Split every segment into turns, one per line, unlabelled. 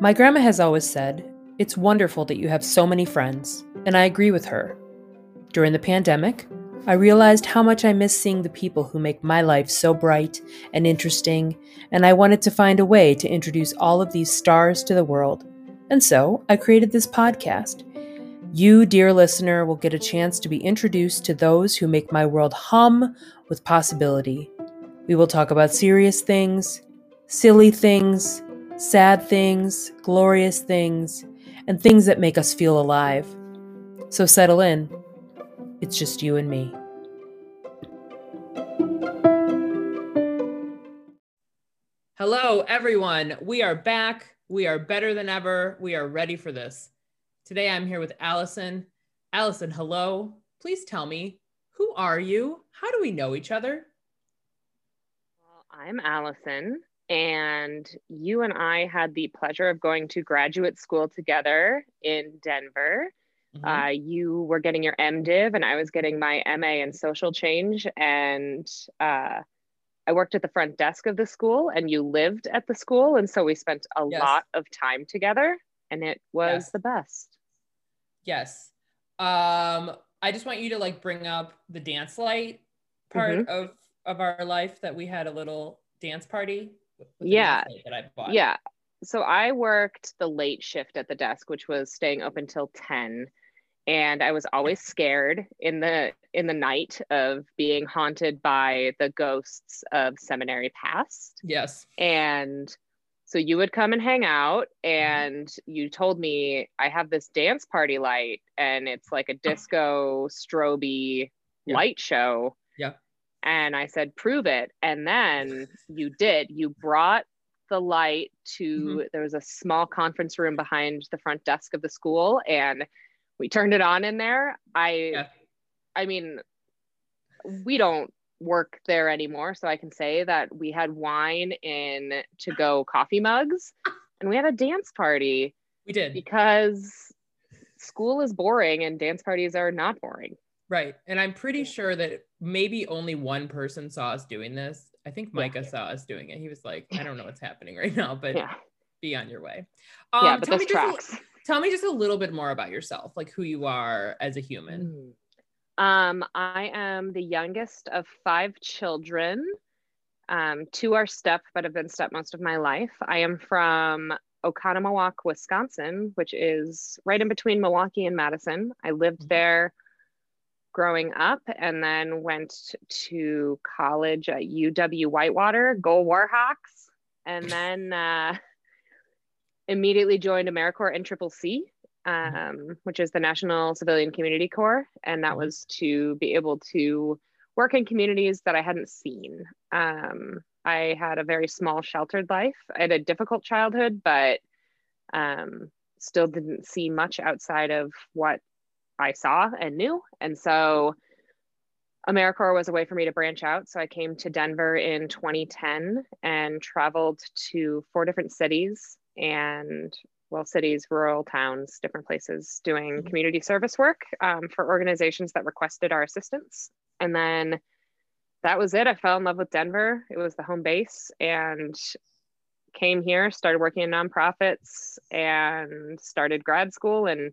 My grandma has always said, It's wonderful that you have so many friends, and I agree with her. During the pandemic, I realized how much I miss seeing the people who make my life so bright and interesting, and I wanted to find a way to introduce all of these stars to the world. And so I created this podcast. You, dear listener, will get a chance to be introduced to those who make my world hum with possibility. We will talk about serious things, silly things, sad things, glorious things, and things that make us feel alive. So settle in. It's just you and me. Hello, everyone. We are back. We are better than ever. We are ready for this. Today I'm here with Allison. Allison, hello. Please tell me, who are you? How do we know each other?
Well, I'm Allison, and you and I had the pleasure of going to graduate school together in Denver. Mm-hmm. Uh, you were getting your MDiv, and I was getting my MA in social change. And uh, I worked at the front desk of the school, and you lived at the school. And so we spent a yes. lot of time together, and it was yes. the best.
Yes. Um, I just want you to like bring up the dance light part mm-hmm. of of our life that we had a little dance party.
Yeah. That I bought. Yeah. So I worked the late shift at the desk, which was staying open till 10 and i was always scared in the in the night of being haunted by the ghosts of seminary past
yes
and so you would come and hang out and you told me i have this dance party light and it's like a disco stroby yeah. light show
yeah
and i said prove it and then you did you brought the light to mm-hmm. there was a small conference room behind the front desk of the school and we turned it on in there. I yeah. I mean, we don't work there anymore, so I can say that we had wine in to go coffee mugs and we had a dance party.
We did.
Because school is boring and dance parties are not boring.
Right. And I'm pretty sure that maybe only one person saw us doing this. I think Micah yeah. saw us doing it. He was like, I don't know what's happening right now, but yeah. be on your way.
Um, yeah, but this tracks.
A, tell me just a little bit more about yourself, like who you are as a human.
Um, I am the youngest of five children. Um, two are step, but have been step most of my life. I am from Oconomowoc, Wisconsin, which is right in between Milwaukee and Madison. I lived mm-hmm. there growing up and then went to college at UW Whitewater, go Warhawks, and then uh, immediately joined AmeriCorps and mm-hmm. Um, which is the National Civilian Community Corps. And that mm-hmm. was to be able to work in communities that I hadn't seen. Um, I had a very small, sheltered life. I had a difficult childhood, but um, still didn't see much outside of what I saw and knew. And so AmeriCorps was a way for me to branch out. So I came to Denver in 2010 and traveled to four different cities and well, cities, rural towns, different places doing mm-hmm. community service work um, for organizations that requested our assistance. And then that was it. I fell in love with Denver. It was the home base and came here, started working in nonprofits and started grad school and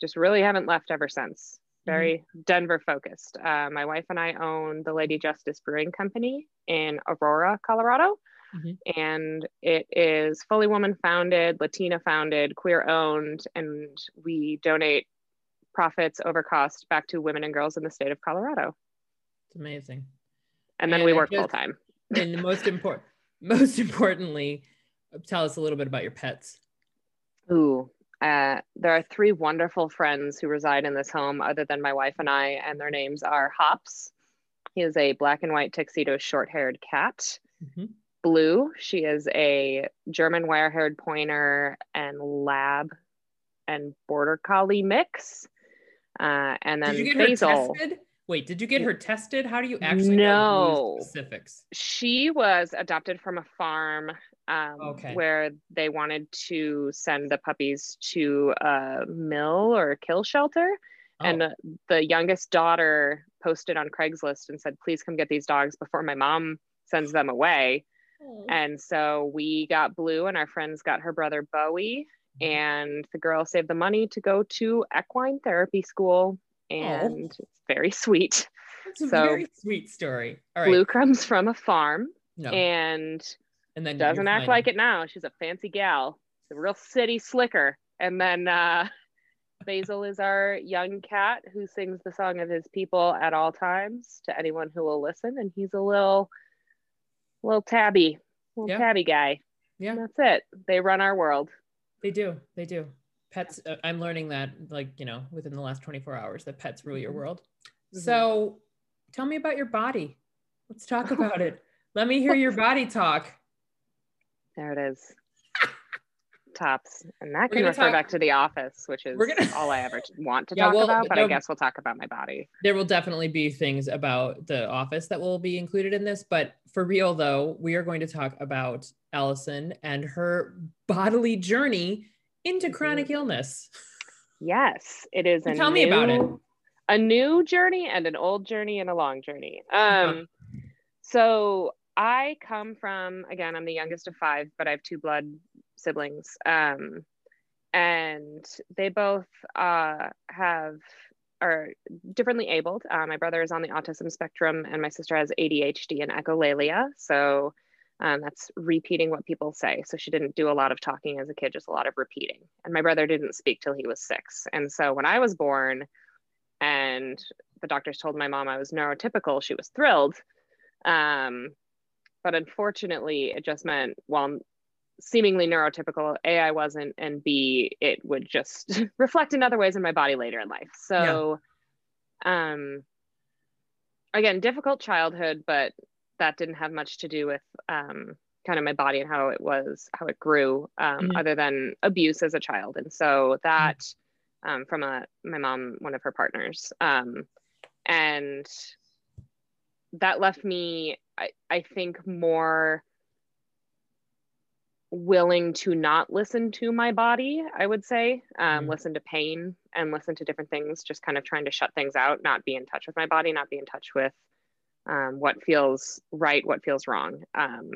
just really haven't left ever since. Very mm-hmm. Denver focused. Uh, my wife and I own the Lady Justice Brewing Company in Aurora, Colorado. Mm-hmm. And it is fully woman founded, Latina founded, queer owned, and we donate profits over cost back to women and girls in the state of Colorado.
It's amazing.
And then and we work full time.
and most important, most importantly, tell us a little bit about your pets.
Ooh, uh, there are three wonderful friends who reside in this home, other than my wife and I, and their names are Hops. He is a black and white tuxedo short haired cat. Mm-hmm. Blue. She is a German wire haired pointer and lab and border collie mix. Uh, and then
did you
get Basil.
Her tested? Wait, did you get her tested? How do you actually
know
specifics?
She was adopted from a farm um, okay. where they wanted to send the puppies to a mill or a kill shelter. Oh. And the youngest daughter posted on Craigslist and said, please come get these dogs before my mom sends them away. Oh. And so we got Blue, and our friends got her brother Bowie. Mm-hmm. And the girl saved the money to go to equine therapy school. Oh. And oh. it's very sweet.
It's a so, very sweet story.
All right. Blue comes from a farm no. and, and then doesn't act like it now. She's a fancy gal, a real city slicker. And then uh, Basil is our young cat who sings the song of his people at all times to anyone who will listen. And he's a little, little tabby, little yeah. tabby guy. Yeah. And that's it. They run our world.
They do. They do. Pets, uh, I'm learning that, like, you know, within the last 24 hours, that pets rule your mm-hmm. world. Mm-hmm. So tell me about your body. Let's talk about it. Let me hear your body talk.
There it is tops, and that can refer talk, back to The Office, which is gonna, all I ever want to yeah, talk well, about. But I guess we'll talk about my body.
There will definitely be things about The Office that will be included in this, but for real though, we are going to talk about Allison and her bodily journey into chronic illness.
Yes, it is.
A tell new, me about it.
A new journey and an old journey and a long journey. Um, so I come from again, I'm the youngest of five, but I have two blood siblings. Um, and they both uh, have are differently abled. Uh, my brother is on the autism spectrum, and my sister has ADHD and echolalia. So um, that's repeating what people say. So she didn't do a lot of talking as a kid, just a lot of repeating. And my brother didn't speak till he was six. And so when I was born, and the doctors told my mom I was neurotypical, she was thrilled. Um, but unfortunately, it just meant, well, seemingly neurotypical a i wasn't and b it would just reflect in other ways in my body later in life so yeah. um again difficult childhood but that didn't have much to do with um kind of my body and how it was how it grew um, mm-hmm. other than abuse as a child and so that mm-hmm. um, from a my mom one of her partners um, and that left me I, I think more willing to not listen to my body, I would say, um, mm-hmm. listen to pain and listen to different things, just kind of trying to shut things out, not be in touch with my body, not be in touch with um, what feels right, what feels wrong. Um,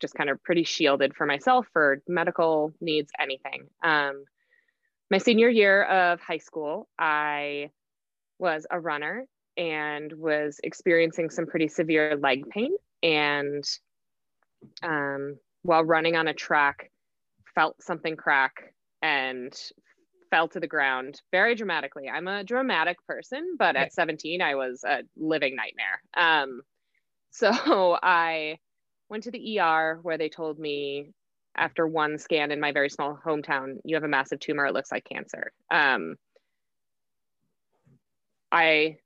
just kind of pretty shielded for myself for medical needs, anything. Um, my senior year of high school, I was a runner and was experiencing some pretty severe leg pain and um, while running on a track, felt something crack and fell to the ground very dramatically. I'm a dramatic person, but at 17, I was a living nightmare. Um, so I went to the ER where they told me after one scan in my very small hometown, you have a massive tumor. It looks like cancer. Um, I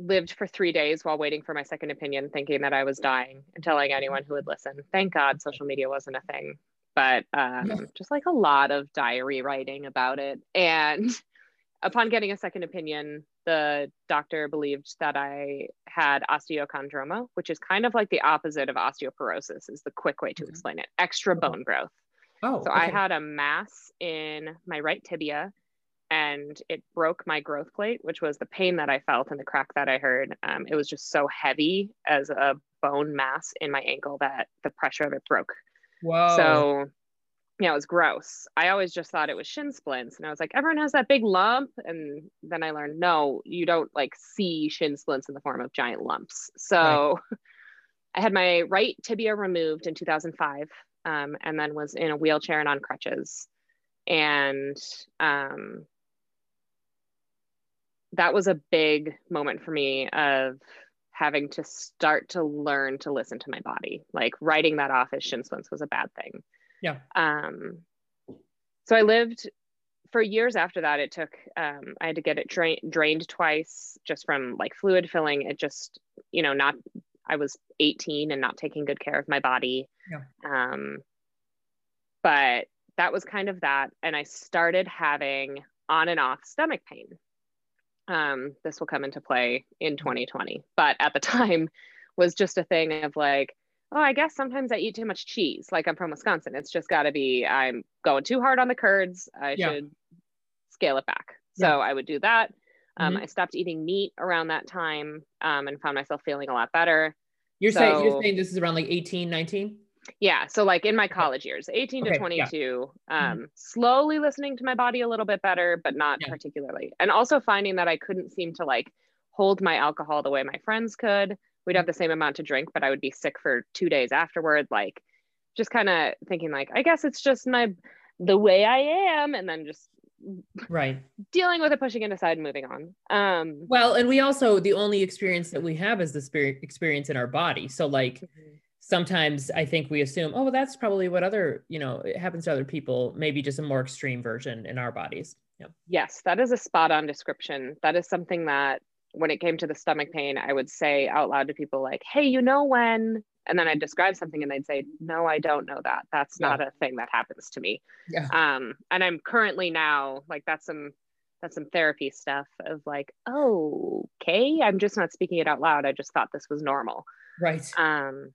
lived for three days while waiting for my second opinion, thinking that I was dying and telling anyone who would listen. Thank God social media wasn't a thing, but um, yeah. just like a lot of diary writing about it. And upon getting a second opinion, the doctor believed that I had osteochondroma, which is kind of like the opposite of osteoporosis, is the quick way to mm-hmm. explain it extra bone growth. Oh, so okay. I had a mass in my right tibia and it broke my growth plate, which was the pain that I felt and the crack that I heard. Um, it was just so heavy as a bone mass in my ankle that the pressure of it broke. Wow. So, yeah, it was gross. I always just thought it was shin splints. And I was like, everyone has that big lump. And then I learned, no, you don't like see shin splints in the form of giant lumps. So right. I had my right tibia removed in 2005 um, and then was in a wheelchair and on crutches. And um, that was a big moment for me of having to start to learn to listen to my body. Like writing that off as shin splints was a bad thing.
Yeah.
Um, so I lived for years after that. It took, um, I had to get it dra- drained twice just from like fluid filling. It just, you know, not, I was 18 and not taking good care of my body.
Yeah.
Um, but that was kind of that. And I started having on and off stomach pain um, this will come into play in 2020 mm-hmm. but at the time was just a thing of like oh i guess sometimes i eat too much cheese like i'm from wisconsin it's just got to be i'm going too hard on the curds i yeah. should scale it back so yeah. i would do that Um,
Mhm.
I stopped eating meat around that time um, and found myself feeling a lot better.
You're saying you're saying this is around like 18, 19?
Yeah. So, like in my college years, 18
Okay,
to
yeah.
22, um, slowly listening to my body a little bit better, but not
Yeah.
particularly. And also finding that I couldn't seem to like hold my alcohol the way my friends could. We'd have the same amount to drink, but I would be sick for two days afterward. Like, just kind of thinking, like, I guess it's just my the way I am, and then just
Right.
dealing with it, pushing it aside, and moving on. Um,
Well, and we also the only experience that we have is the spirit experience in our body. So like sometimes I think we assume, oh, well, that's probably what other, you know, it happens to other people, maybe just a more extreme version in our bodies. Yeah.
Yes, that is a spot on description. That is something that when it came to the stomach pain, I would say out loud to people like, hey, you know when? And then I'd describe something and they'd say, no, I don't know that. That's
Yeah.
not a thing that happens to me.
Yeah.
Um, and I'm currently now like that's some that's some therapy stuff of like, oh, okay, I'm just not speaking it out loud. I just thought this was normal.
Right.
Um,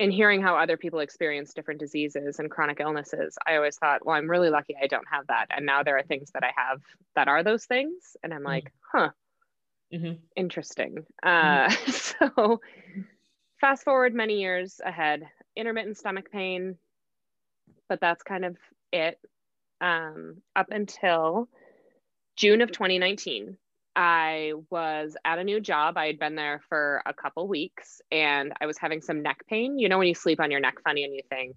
and hearing how other people experience different diseases and chronic illnesses, I always thought, well, I'm really lucky I don't have that. And now there are things that I have that are those things. And I'm like, huh,
hmm
interesting. Uh, so fast forward many years ahead, intermittent stomach pain, but that's kind of it. Um, up until June of 2019, I was at a new job. I had been there for a couple weeks and I was having some neck pain. You know, when you sleep on your neck funny and you think,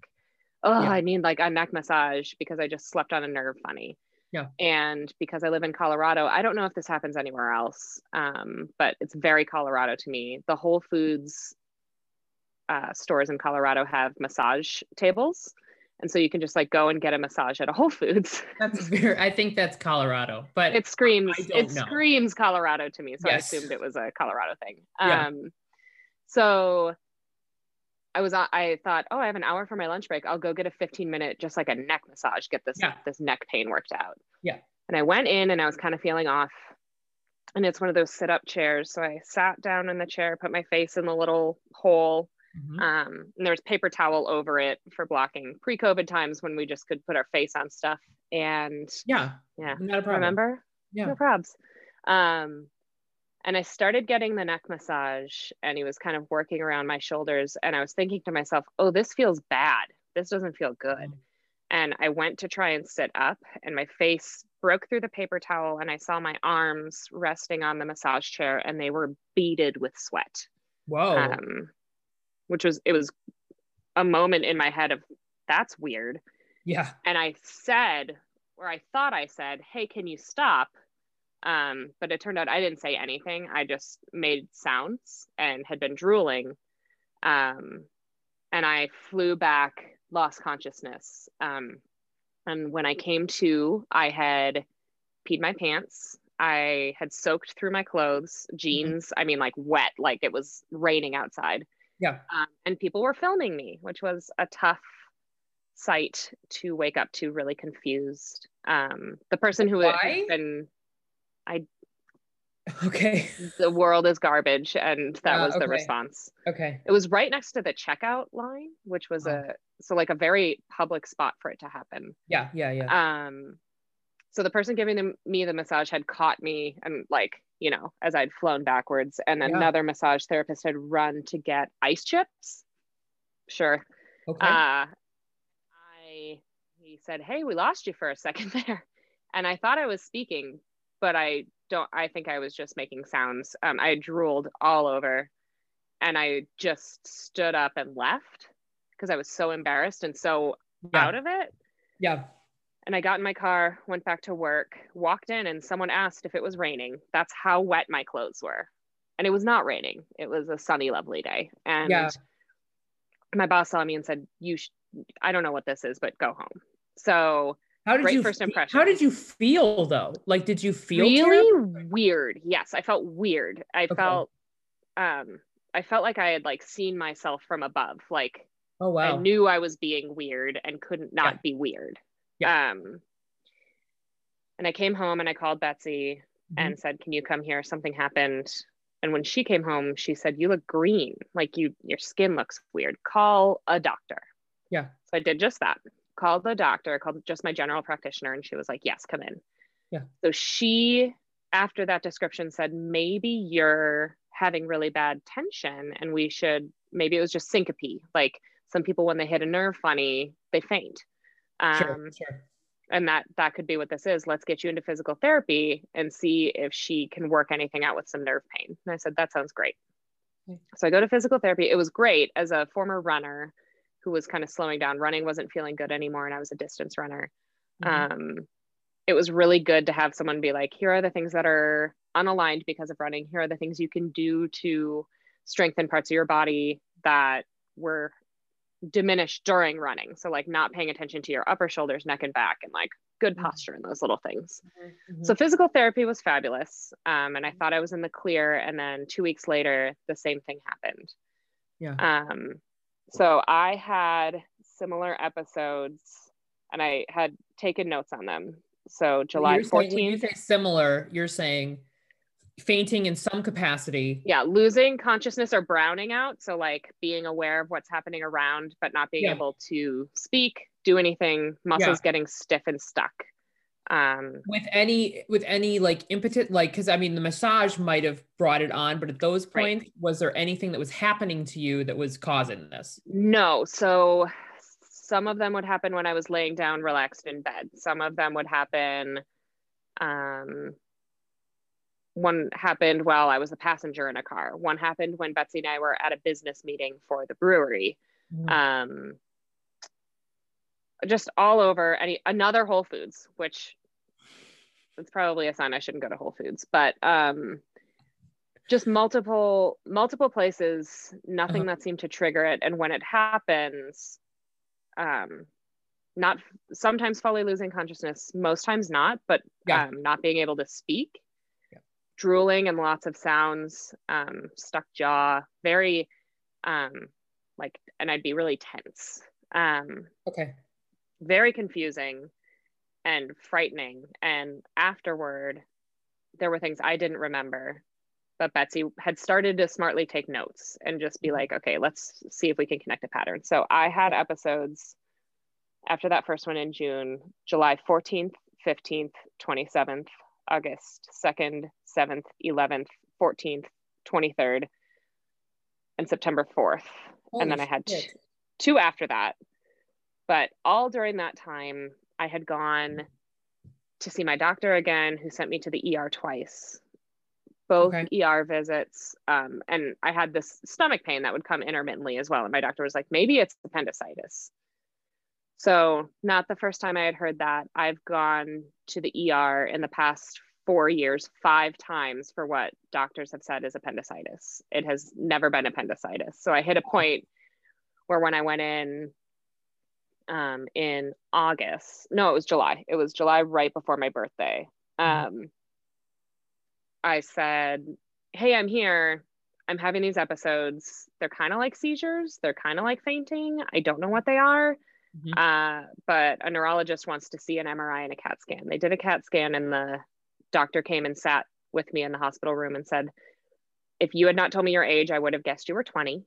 oh,
Yeah.
I need like a neck massage because I just slept on a nerve funny.
Yeah.
And because I live in Colorado, I don't know if this happens anywhere else, um, but it's very Colorado to me. The Whole Foods uh, stores in Colorado have massage tables. And so you can just like go and get a massage at a Whole Foods.
That's very, I think that's Colorado, but
it screams it
know.
screams Colorado to me. So
Yes.
I assumed it was a Colorado thing.
Yeah.
Um so I was on I thought, oh, I have an hour for my lunch break. I'll go get a 15 minute just like a neck massage, get this
Yeah.
this neck pain worked out.
Yeah.
And I went in and I was kind of feeling off. And it's one of those sit up chairs. So I sat down in the chair, put my face in the little hole.
Mhm.
Um, and there was paper towel over it for blocking pre-COVID times when we just could put our face on stuff. And
yeah,
yeah,
not a problem.
remember?
Yeah.
No probs. Um, and I started getting the neck massage, and he was kind of working around my shoulders. And I was thinking to myself, oh, this feels bad. This doesn't feel good.
Mhm.
And I went to try and sit up, and my face broke through the paper towel, and I saw my arms resting on the massage chair, and they were beaded with sweat.
Whoa.
Um, which was, it was a moment in my head of, that's weird
yeah.
and I said, or I thought I said, "Hey, can you stop?" Um, but it turned out I didn't say anything. I just made sounds and had been drooling. Um, and I flew back, lost consciousness. Um, and when I came to, I had peed my pants. I had soaked through my clothes, jeans. I mean, like wet, like it was raining outside.
Yeah.
Um, and people were filming me, which was a tough sight to wake up to, really confused. Um, the person who
Why?
had been, I,
Okay.
the world is garbage, and that
Ah,
was the
okay.
response.
Okay.
It was right next to the checkout line, which was
Oh.
a so like a very public spot for it to happen.
Yeah. Yeah. Yeah.
Um, so the person giving them, me the massage had caught me and like you know as I'd flown backwards, and
Yeah.
another massage therapist had run to get ice chips. Sure.
okay.
Uh, I he said, "Hey, we lost you for a second there," and I thought I was speaking, but I don't. I think I was just making sounds. Um, I drooled all over, and I just stood up and left because I was so embarrassed and so
yeah.
out of it.
yeah.
And I got in my car, went back to work, walked in, and someone asked if it was raining. That's how wet my clothes were. And it was not raining. It was a sunny, lovely day. And
Yeah.
my boss saw me and said, "You, sh- I don't know what this is, but go home." So
How did
Great
you
first impression.
How did you feel though? Like, did you feel
really
terrible?
weird. Yes, I felt weird. I
Okay.
felt, um, I felt like I had like seen myself from above. Like
Oh wow.
I knew I was being weird and couldn't not be weird.
Yeah.
Um, and I came home and I called Betsy
Mhm.
and said, "Can you come here? Something happened." And when she came home, she said, "You look green. Like you, your skin looks weird. Call a doctor."
Yeah.
So I did just that. Called the doctor. Called just my general practitioner, and she was like, "Yes, come in."
Yeah.
So she, after that description, said, maybe you're having really bad tension and we should, maybe it was just syncope. Like some people, when they hit a nerve funny, they faint. Um,
sure, sure.
And that that could be what this is. Let's get you into physical therapy and see if she can work anything out with some nerve pain. And I said, that sounds great.
Okay.
So I go to physical therapy. It was great as a former runner who was kind of slowing down. Running wasn't feeling good anymore, and I was a distance runner.
Mhm.
Um, it was really good to have someone be like, here are the things that are unaligned because of running. Here are the things you can do to strengthen parts of your body that were diminished during running. So, like, not paying attention to your upper shoulders, neck, and back, and like good
Mhm.
posture and those little things.
Mhm.
So physical therapy was fabulous. Um, and I thought I was in the clear. And then two weeks later, the same thing happened.
yeah.
Um, so I had similar episodes and I had taken notes on them. So July
You're saying- when you
14th,
say similar, you're saying fainting in some capacity.
yeah, losing consciousness or browning out. So like being aware of what's happening around, but not being
Yeah.
able to speak, do anything, muscles getting stiff and stuck. Um,
with any with any like impotent like because i mean the massage might have brought it on but at those
Right.
points was there anything that was happening to you that was causing this
No. So some of them would happen when I was laying down relaxed in bed. Some of them would happen. Um, one happened while I was a passenger in a car. One happened when Betsy and I were at a business meeting for the brewery.
Mhm.
Um, just all over any another Whole Foods, which it's probably a sign I shouldn't go to Whole Foods, but um, just multiple multiple places, nothing
Uh-huh.
that seemed to trigger it. And when it happens, um, not sometimes fully losing consciousness, most times not, but
Yeah.
um, not being able to speak. Drooling and lots of sounds, um, stuck jaw, very um, like, and I'd be really tense. Um,
okay
very confusing and frightening. And afterward, there were things I didn't remember, but Betsy had started to smartly take notes and just be like, okay, let's see if we can connect a pattern. So I had episodes after that first one in June, July 14th, 15th, 27th, August 2nd, 7th, 11th, 14th, 23rd, and September 4th. and then I had
Holy
two after that. But all during that time, I had gone to see my doctor again, who sent me to the ER twice, both
Okay.
ER visits. Um, and I had this stomach pain that would come intermittently as well. And my doctor was like, maybe it's appendicitis. So, not the first time I had heard that. I've gone to the ER in the past four years, five times for what doctors have said is appendicitis. It has never been appendicitis. So, I hit a point where when I went in um, in August, no, it was July. It was July right before my birthday.
Mhm.
Um, I said, Hey, I'm here. I'm having these episodes. They're kind of like seizures, they're kind of like fainting. I don't know what they are.
Mhm.
Uh, but a neurologist wants to see an MRI and a CAT scan. They did a CAT scan, and the doctor came and sat with me in the hospital room and said, If you had not told me your age, I would have guessed you were 20.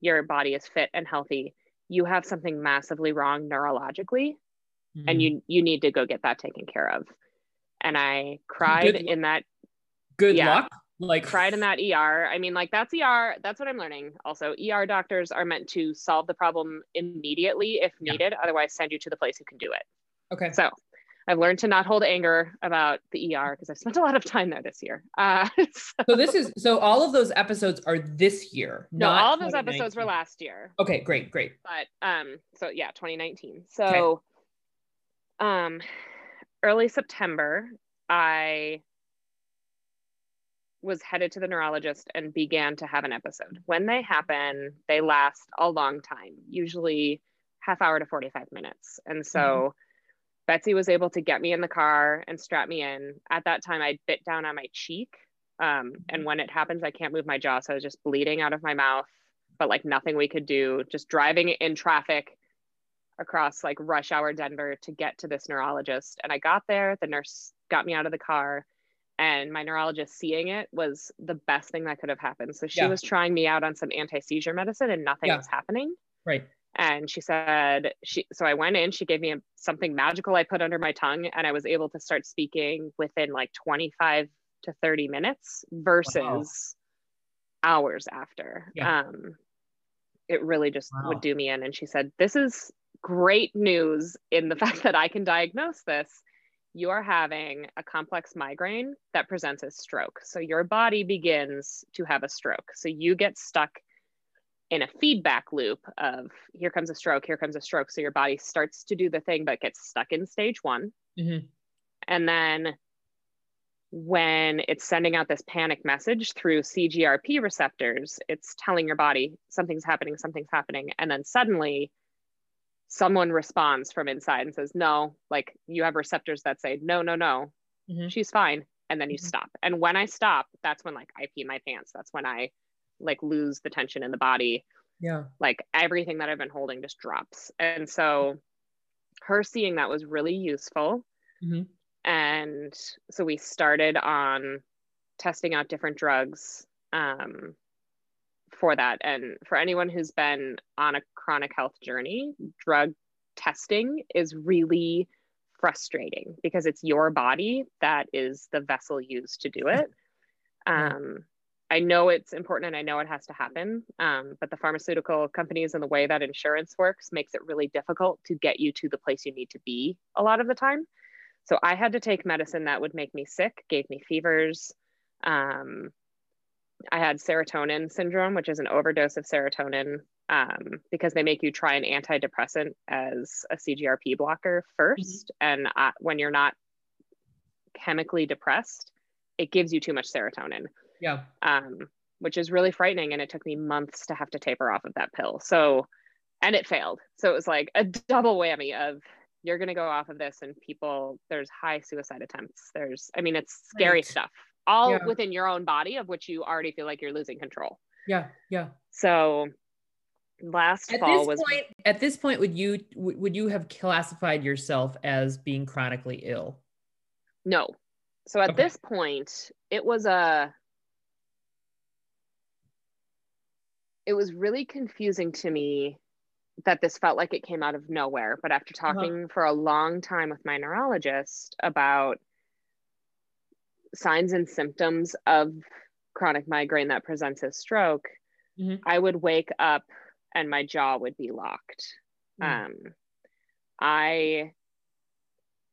Your body is fit and healthy. You have something massively wrong neurologically, and
Mhm.
you you need to go get that taken care of. And I cried
Good-
in that
good
yeah.
luck like
cried in that ER. I mean, like that's ER. That's what I'm learning. Also, ER doctors are meant to solve the problem immediately if
Yeah.
needed. Otherwise, send you to the place who can do it.
okay
So, I've learned to not hold anger about the ER because I've spent a lot of time there this year. Uh, so,
so this is so all of those episodes are this year
no,
not
all of those episodes were last year.
okay great great
but um so yeah 2019 so um early september i was headed to the neurologist and began to have an episode. When they happen they last a long time usually half hour to 45 minutes. And so betsy was able to get me in the car and strap me in. At that time i bit down on my cheek um, and when it happens i can't move my jaw so i was just bleeding out of my mouth but like nothing we could do just driving in traffic across like rush hour denver to get to this neurologist. And i got there the nurse got me out of the car and my neurologist seeing it was the best thing that could have happened so she
Yeah.
was trying me out on some anti-seizure medicine and nothing
Yeah.
was happening
right
and she said she so i went in she gave me a, something magical i put under my tongue and i was able to start speaking within like 25 to 30 minutes versus wow. hours after yeah. um it really just wow. would do me in and she said this is great news in the fact that i can diagnose this you are having a complex migraine that presents as stroke so your body begins to have a stroke so you get stuck in a feedback loop of here comes a stroke, here comes a stroke. So your body starts to do the thing, but gets stuck in stage one. Mm-hmm. And then when it's sending out this panic message through CGRP receptors, it's telling your body something's happening, something's happening. And then suddenly someone responds from inside and says, no, like you have receptors that say, no, no, no, mm-hmm. she's fine. And then you mm-hmm. stop. And when I stop, that's when like I pee my pants. That's when I like lose the tension in the body
yeah
like everything that i've been holding just drops and so her seeing that was really useful mm-hmm. and so we started on testing out different drugs um, for that and for anyone who's been on a chronic health journey drug testing is really frustrating because it's your body that is the vessel used to do it um, I know it's important and I know it has to happen, um, but the pharmaceutical companies and the way that insurance works makes it really difficult to get you to the place you need to be a lot of the time. So I had to take medicine that would make me sick, gave me fevers. Um, I had serotonin syndrome, which is an overdose of serotonin um, because they make you try an antidepressant as a CGRP blocker 1st mm-hmm. And uh, when you're not chemically depressed, it gives you too much serotonin.
Yeah.
Um, which is really frightening. And it took me months to have to taper off of that pill. So, and it failed. So it was like a double whammy of you're going to go off of this and people, there's high suicide attempts. There's, I mean, it's scary right. stuff all yeah. within your own body of which you already feel like you're losing control.
Yeah. Yeah.
So last at fall was
point, at this point would you would you have classified yourself as being chronically ill
no so at okay. this point it was a it was really confusing to me that this felt like it came out of nowhere. But after uh-huh. talking uh-huh. for a long time with my neurologist about signs and symptoms of chronic migraine that presents as stroke, mm-hmm. I would wake up and my jaw would be locked. Mm. Um, I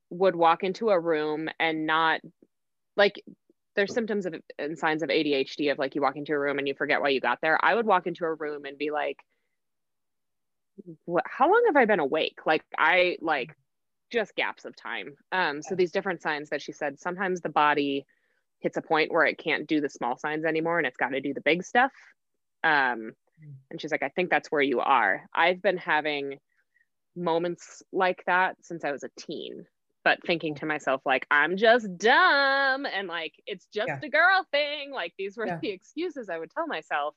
would walk into a room and not like there's symptoms of and signs of ADHD of like you walk into a room and you forget why you got there. I would walk into a room and be like, what, how long have I been awake? Like I like just gaps of time. Um, so these different signs that she said, sometimes the body hits a point where it can't do the small signs anymore and it's got to do the big stuff. Um, and she's like, I think that's where you are. I've been having moments like that since I was a teen but thinking to myself like i'm just dumb and like it's just yeah. a girl thing like these were yeah. the excuses i would tell myself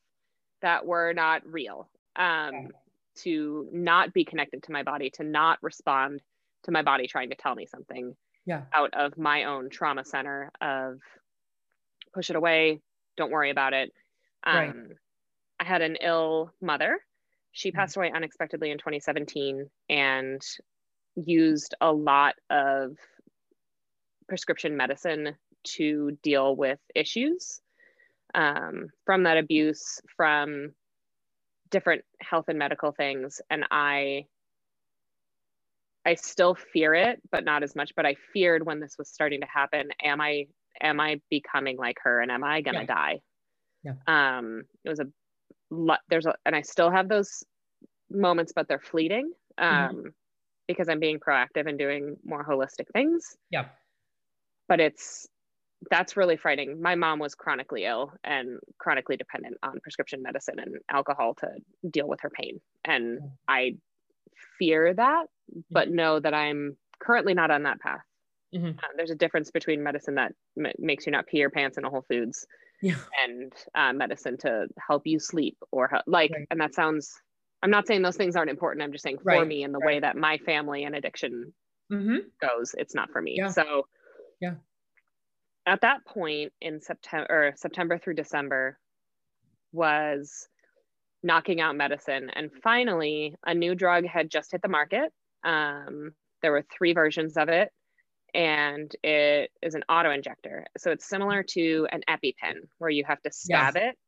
that were not real um yeah. to not be connected to my body to not respond to my body trying to tell me something
yeah
out of my own trauma center of push it away don't worry about it um right. i had an ill mother she mm-hmm. passed away unexpectedly in 2017 and used a lot of prescription medicine to deal with issues um, from that abuse, from different health and medical things. And I, I still fear it, but not as much. But I feared when this was starting to happen. Am I, am I becoming like her, and am I gonna yeah. die?
Yeah.
Um, it was a lot. There's a, and I still have those moments, but they're fleeting. Mm-hmm. Um, mm-hmm because I'm being proactive and doing more holistic things.
Yeah.
But it's that's really frightening. My mom was chronically ill and chronically dependent on prescription medicine and alcohol to deal with her pain. And mm. I fear that, but know that I'm currently not on that path. Mm-hmm. Uh, there's a difference between medicine that m- makes you not pee your pants in a Whole Foods
yeah.
and uh, medicine to help you sleep or like, right. and that sounds I'm not saying those things aren't important. I'm just saying for right, me and the right. way that my family and addiction mm-hmm. goes, it's not for me.
Yeah.
So
yeah.
At that point in September or September through December was knocking out medicine. And finally, a new drug had just hit the market. Um, there were three versions of it, and it is an auto injector. So it's similar to an EpiPen where you have to stab yeah. it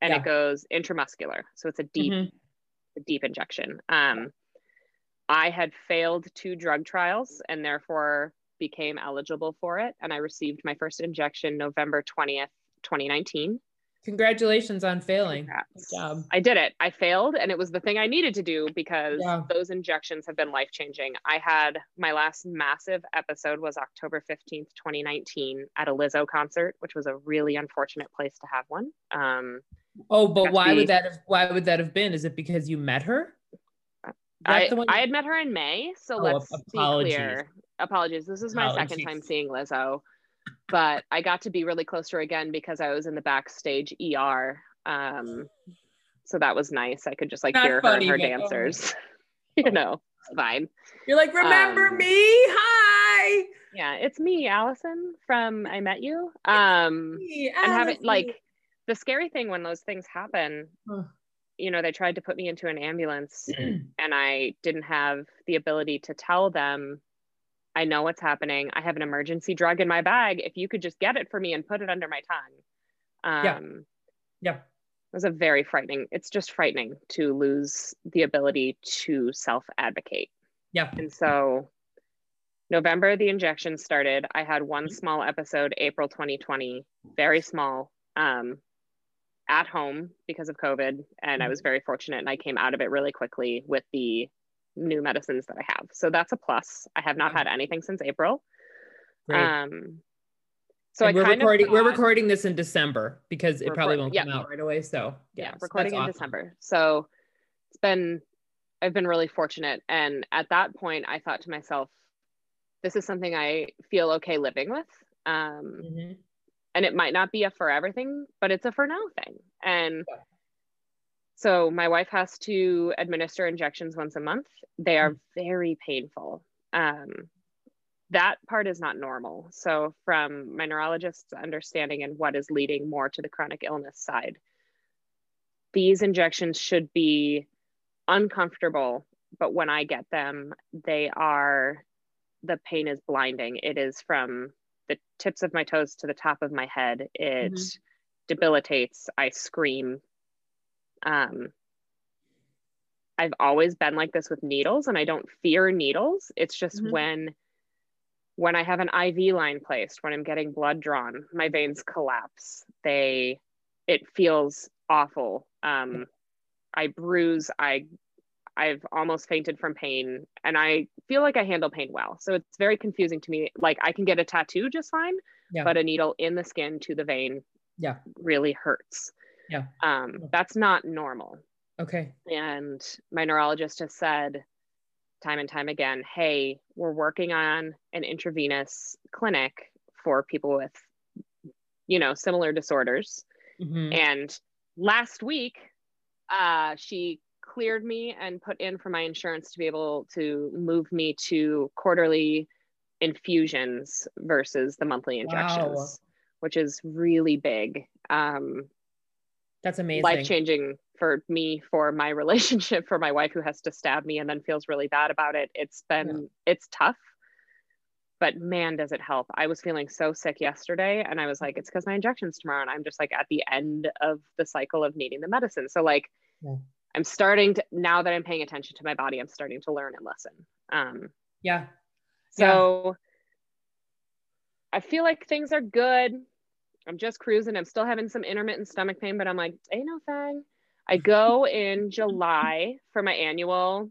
and yeah. it goes intramuscular. So it's a deep, mm-hmm. a deep injection. Um, I had failed two drug trials and therefore became eligible for it. And I received my first injection November 20th, 2019.
Congratulations on failing. Good job.
I did it. I failed, and it was the thing I needed to do because yeah. those injections have been life changing. I had my last massive episode was October 15th, 2019, at a Lizzo concert, which was a really unfortunate place to have one. Um,
oh, but why be, would that have why would that have been? Is it because you met her?
I, I had met her in May, so oh, let's apologies. be clear. Apologies. This is my apologies. second time seeing Lizzo but I got to be really close to her again because I was in the backstage ER. Um, so that was nice. I could just like Not hear funny, her and her dancers. you know, fine.
You're like, remember um, me? Hi.
Yeah, it's me, Allison from I Met You. Um, me, and have it like the scary thing when those things happen. You know, they tried to put me into an ambulance, and I didn't have the ability to tell them I know what's happening. I have an emergency drug in my bag. If you could just get it for me and put it under my tongue. Um,
yeah. Yeah.
It was a very frightening. It's just frightening to lose the ability to self advocate.
Yeah.
And so November, the injection started. I had one mm-hmm. small episode, April 2020, very small, um, at home because of COVID. And I mm-hmm. was very fortunate and I came out of it really quickly with the new medicines that I have. So that's a plus. I have not had anything since April. Um,
so and I we're recording. we're recording this in December because it probably won't come out right away. So
yeah, yeah recording in awesome. December. So it's been I've been really fortunate, and at that point, I thought to myself, this is something I feel okay living with. Um, mm-hmm. And it might not be a forever thing, but it's a for now thing. And yeah. So my wife has to administer injections once a month. They are very painful. Um, that part is not normal. So from my neurologist's understanding and what is leading more to the chronic illness side, these injections should be uncomfortable, but when I get them, they are the pain is blinding. It is from the tips of my toes to the top of my head. It mm-hmm. debilitates. I scream um, I've always been like this with needles and I don't fear needles. It's just mm-hmm. when when I have an IV line placed, when I'm getting blood drawn, my veins collapse. They it feels awful. Um, I bruise, I I've almost fainted from pain and I feel like I handle pain well. So it's very confusing to me. Like I can get a tattoo just fine, yeah. but a needle in the skin to the vein
yeah
really hurts.
Yeah.
Um, that's not normal.
Okay.
And my neurologist has said time and time again, hey, we're working on an intravenous clinic for people with, you know, similar disorders. Mm-hmm. And last week, uh, she cleared me and put in for my insurance to be able to move me to quarterly infusions versus the monthly injections, wow. which is really big. Um,
that's amazing.
Life changing for me, for my relationship, for my wife who has to stab me and then feels really bad about it. It's been, yeah. it's tough, but man, does it help. I was feeling so sick yesterday and I was like, it's because my injection's tomorrow. And I'm just like at the end of the cycle of needing the medicine. So, like, yeah. I'm starting to, now that I'm paying attention to my body, I'm starting to learn and listen. Um,
yeah.
So yeah. I feel like things are good. I'm just cruising. I'm still having some intermittent stomach pain, but I'm like, ain't no thing. I go in July for my annual,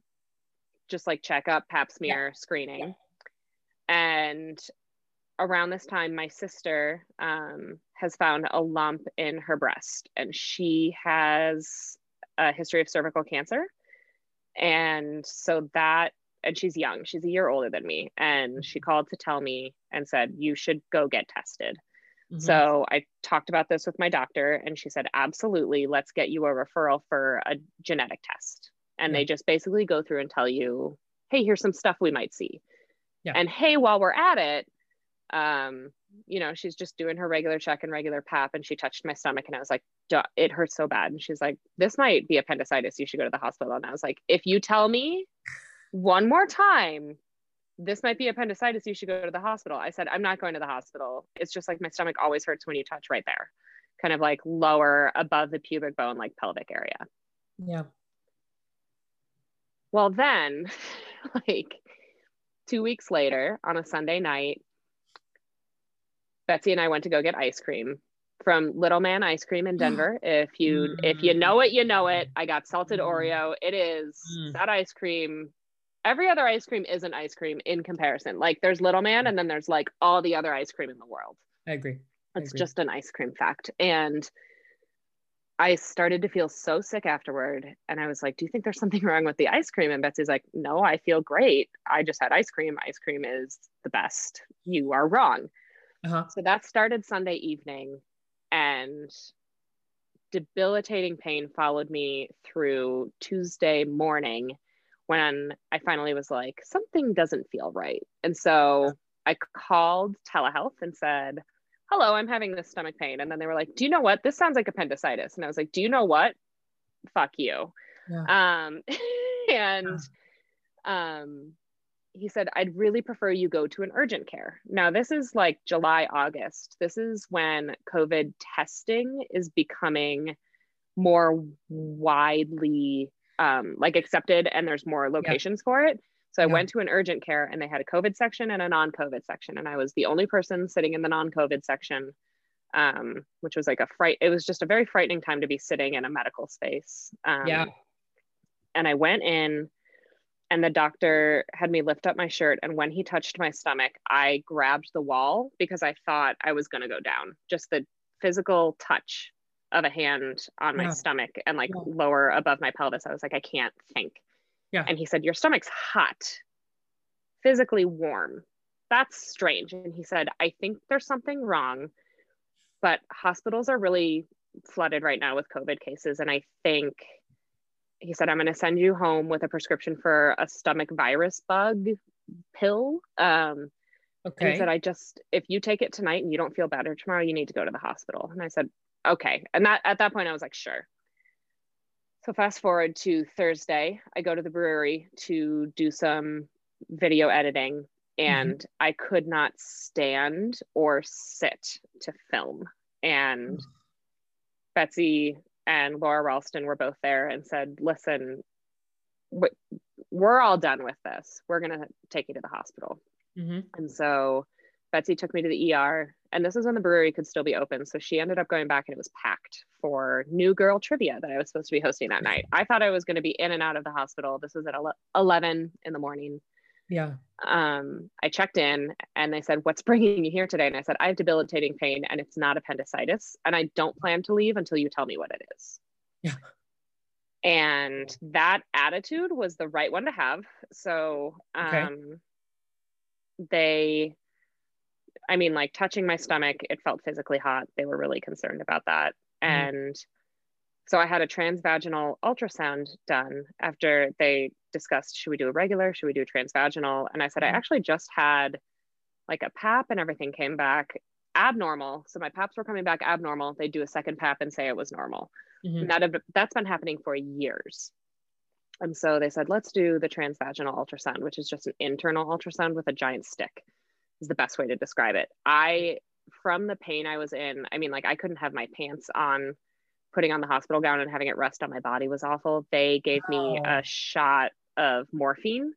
just like checkup, pap smear yeah. screening. Yeah. And around this time, my sister um, has found a lump in her breast, and she has a history of cervical cancer. And so that, and she's young, she's a year older than me. And she mm-hmm. called to tell me and said, You should go get tested. Mm-hmm. So I talked about this with my doctor, and she said, Absolutely, let's get you a referral for a genetic test. And yeah. they just basically go through and tell you, Hey, here's some stuff we might see. Yeah. And hey, while we're at it, um, you know, she's just doing her regular check and regular pap, and she touched my stomach, and I was like, it hurts so bad. And she's like, this might be appendicitis. You should go to the hospital. And I was like, if you tell me one more time, this might be appendicitis. You should go to the hospital. I said, I'm not going to the hospital. It's just like my stomach always hurts when you touch right there, kind of like lower above the pubic bone, like pelvic area.
Yeah.
Well, then, like two weeks later on a Sunday night, Betsy and I went to go get ice cream from Little Man Ice Cream in Denver. if you mm. if you know it, you know it. I got salted mm. Oreo. It is mm. that ice cream. Every other ice cream isn't ice cream in comparison. Like there's Little Man and then there's like all the other ice cream in the world.
I agree.
I it's agree. just an ice cream fact. And I started to feel so sick afterward. And I was like, Do you think there's something wrong with the ice cream? And Betsy's like, No, I feel great. I just had ice cream. Ice cream is the best. You are wrong. Uh-huh. So that started Sunday evening, and debilitating pain followed me through Tuesday morning when I finally was like, something doesn't feel right. And so I called telehealth and said, Hello, I'm having this stomach pain. And then they were like, Do you know what? This sounds like appendicitis. And I was like, Do you know what? Fuck you. Yeah. Um, and yeah. um, he said, I'd really prefer you go to an urgent care. Now, this is like July, August. This is when COVID testing is becoming more widely um, like accepted and there's more locations yeah. for it. So I yeah. went to an urgent care and they had a COVID section and a non COVID section. And I was the only person sitting in the non COVID section, um, which was like a fright. It was just a very frightening time to be sitting in a medical space. Um,
yeah.
And I went in and the doctor had me lift up my shirt and when he touched my stomach i grabbed the wall because i thought i was going to go down just the physical touch of a hand on my yeah. stomach and like yeah. lower above my pelvis i was like i can't think
yeah
and he said your stomach's hot physically warm that's strange and he said i think there's something wrong but hospitals are really flooded right now with covid cases and i think he said, I'm going to send you home with a prescription for a stomach virus bug pill. Um, okay. he said, I just, if you take it tonight and you don't feel better tomorrow, you need to go to the hospital. And I said, okay. And that at that point, I was like, sure. So fast forward to Thursday, I go to the brewery to do some video editing and mm-hmm. I could not stand or sit to film. And Betsy and Laura Ralston were both there and said, listen, we're all done with this. We're going to take you to the hospital. Mm-hmm. And so Betsy took me to the ER, and this is when the brewery could still be open. So she ended up going back, and it was packed for New Girl Trivia that I was supposed to be hosting that night. I thought I was going to be in and out of the hospital. This was at 11 in the morning.
Yeah.
Um, I checked in and they said, What's bringing you here today? And I said, I have debilitating pain and it's not appendicitis. And I don't plan to leave until you tell me what it is.
Yeah.
And that attitude was the right one to have. So um, okay. they, I mean, like touching my stomach, it felt physically hot. They were really concerned about that. Mm. And so I had a transvaginal ultrasound done after they discussed should we do a regular, should we do a transvaginal? And I said, I mm-hmm. actually just had like a PAP and everything came back abnormal. So my PAPs were coming back abnormal. They do a second PAP and say it was normal. Mm-hmm. That that's been happening for years. And so they said, let's do the transvaginal ultrasound, which is just an internal ultrasound with a giant stick, is the best way to describe it. I, from the pain I was in, I mean, like I couldn't have my pants on putting on the hospital gown and having it rest on my body was awful. They gave me a shot of morphine.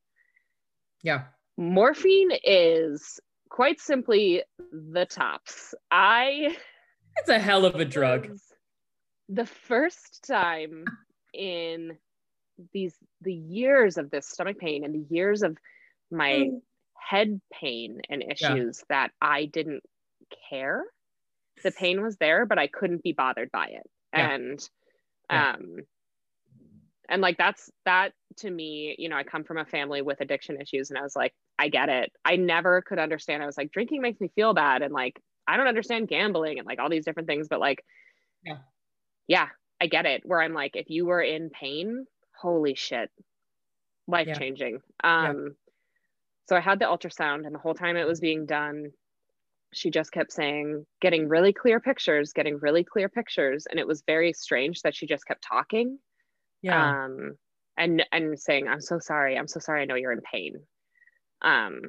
Yeah.
Morphine is quite simply the tops. I
It's a hell of a drug.
The first time in these the years of this stomach pain and the years of my mm. Head pain and issues yeah. that I didn't care. The pain was there, but I couldn't be bothered by it yeah. and yeah. um and like that's that to me you know i come from a family with addiction issues and i was like i get it i never could understand i was like drinking makes me feel bad and like i don't understand gambling and like all these different things but like
yeah
yeah i get it where i'm like if you were in pain holy shit life changing um. So i had the ultrasound and the whole time it was being done she just kept saying, getting really clear pictures, getting really clear pictures. And it was very strange that she just kept talking.
Yeah.
Um, and and saying, I'm so sorry, I'm so sorry, I know you're in pain. Um,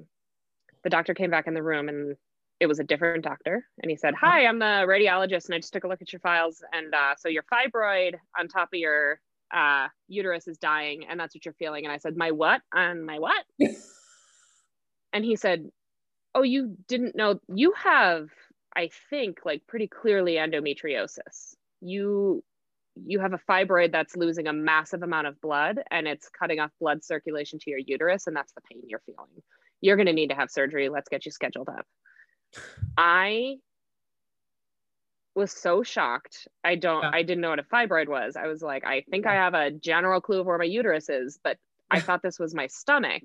the doctor came back in the room and it was a different doctor and he said hi i'm the radiologist and i just took a look at your files and uh, so your fibroid on top of your uh, uterus is dying and that's what you're feeling and i said my what on my what and he said oh you didn't know you have i think like pretty clearly endometriosis you you have a fibroid that's losing a massive amount of blood and it's cutting off blood circulation to your uterus and that's the pain you're feeling you're going to need to have surgery let's get you scheduled up I was so shocked. I don't,
Yeah.
I didn't know what a fibroid was. I was like, I think I have a general clue of where my uterus is, but I thought this was my stomach.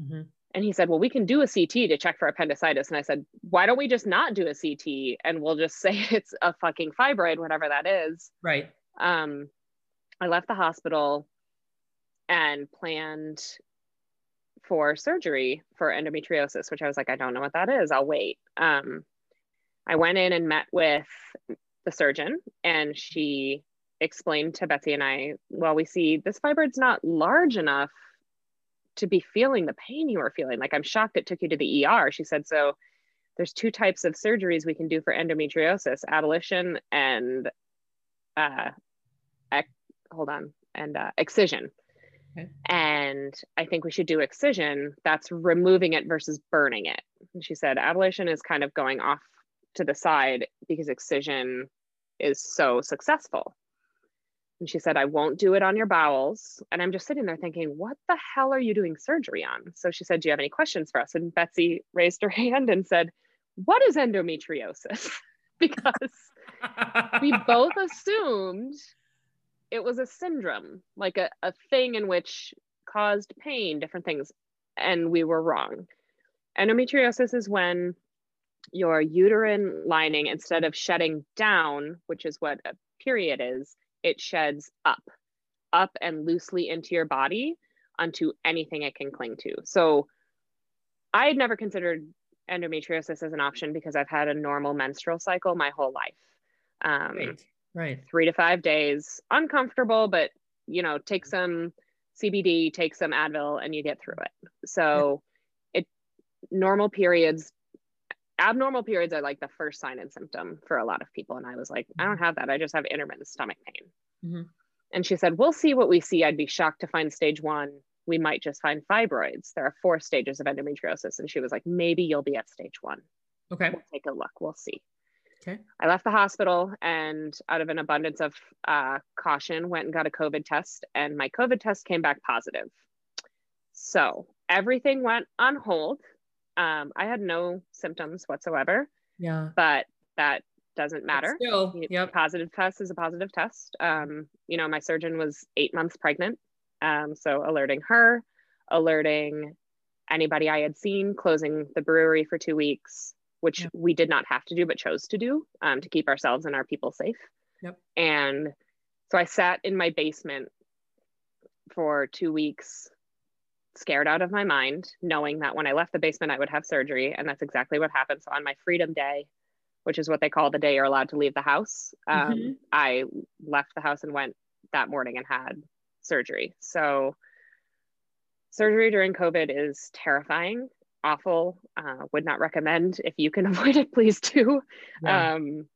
Mhm.
And he said, Well, we can do a CT to check for appendicitis. And I said, Why don't we just not do a CT and we'll just say it's a fucking fibroid, whatever that is.
Right.
Um, I left the hospital and planned for surgery for endometriosis, which I was like, I don't know what that is. I'll wait. Um, I went in and met with the surgeon, and she explained to Betsy and I, well, we see this fibroid's not large enough to be feeling the pain you are feeling. Like, I'm shocked it took you to the ER. She said, so there's two types of surgeries we can do for endometriosis ablation and, uh, ec- hold on, and uh, excision.
Okay.
And I think we should do excision. That's removing it versus burning it. And she said ablation is kind of going off to the side because excision is so successful. And she said, I won't do it on your bowels. And I'm just sitting there thinking, what the hell are you doing surgery on? So she said, Do you have any questions for us? And Betsy raised her hand and said, What is endometriosis? because we both assumed it was a syndrome, like a, a thing in which caused pain, different things. And we were wrong. Endometriosis is when your uterine lining, instead of shutting down, which is what a period is, it sheds up, up and loosely into your body onto anything it can cling to. So I had never considered endometriosis as an option because I've had a normal menstrual cycle my whole life. Um,
right. Right.
three to five days, uncomfortable, but you know, take some CBD, take some Advil, and you get through it. So, it normal periods, abnormal periods are like the first sign and symptom for a lot of people. And I was like, I don't have that. I just have intermittent stomach pain.
Mhm.
And she said, We'll see what we see. I'd be shocked to find stage one. We might just find fibroids. There are four stages of endometriosis. And she was like, Maybe you'll be at stage one
Okay.
we'll take a look. We'll see.
Okay.
I left the hospital and out of an abundance of uh, caution, went and got a COVID test, and my COVID test came back positive. So everything went on hold. Um, I had no symptoms whatsoever,
Yeah.
but that doesn't matter.
Still.
You-
Yep.
Positive test is a positive test. Um, you know, my surgeon was eight months pregnant. Um, so alerting her, alerting anybody I had seen, closing the brewery for two weeks, which
Yeah.
we did not have to do, but chose to do um, to keep ourselves and our people safe.
Yep.
And so I sat in my basement for two weeks, scared out of my mind, knowing that when I left the basement, I would have surgery. And that's exactly what happened. So on my freedom day, which is what they call the day you're allowed to leave the house, um,
Mhm.
I left the house and went that morning and had surgery. So surgery during COVID is terrifying, awful. Uh, would not recommend. If you can avoid it, please do.
Yeah.
Um,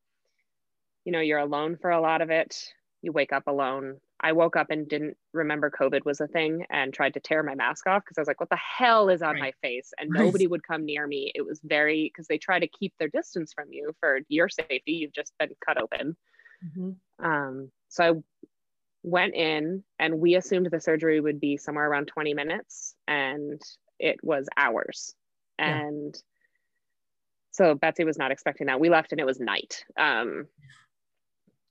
you know, you're alone for a lot of it. You wake up alone. I woke up and didn't remember COVID was a thing and tried to tear my mask off because I was like, what the hell is on
Right.
my face? And
Right.
nobody would come near me. It was very, because they try to keep their distance from you for your safety. You've just been cut open.
Mhm.
Um, so I went in and we assumed the surgery would be somewhere around 20 minutes and it was hours.
Yeah.
And so Betsy was not expecting that. We left and it was night, um,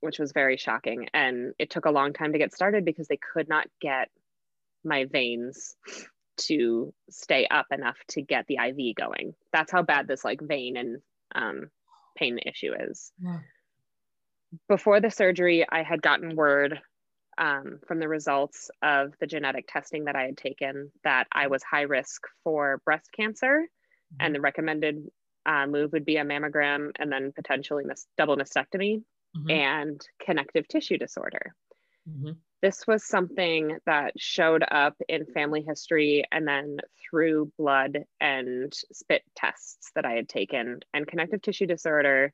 which was very shocking. And it took a long time to get started because they could not get my veins to stay up enough to get the IV going. That's how bad this like vein and um, pain issue is
Wow.
before the surgery, I had gotten word um, from the results of the genetic testing that I had taken that I was high risk for breast cancer, and the recommended uh, move would be a mammogram and then potentially mis- double mastectomy mm-hmm. and connective tissue disorder. Mm-hmm. This was something that showed up in family history and then through blood and spit tests that I had taken. And connective tissue disorder,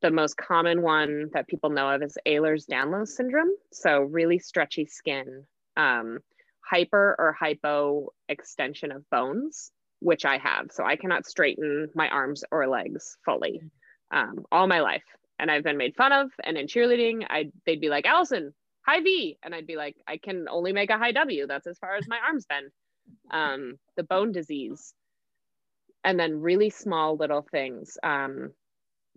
the most common one that people know of is Ehlers Danlos syndrome. So, really stretchy skin, um, hyper or hypo extension of bones which I have. So I cannot straighten my arms or legs fully um, all my life. And I've been made fun of. And in cheerleading, I they'd be like, Allison, high V. And I'd be like, I can only make a high W. That's as far as my arms bend. Um, the bone disease. And then really small little things. Um,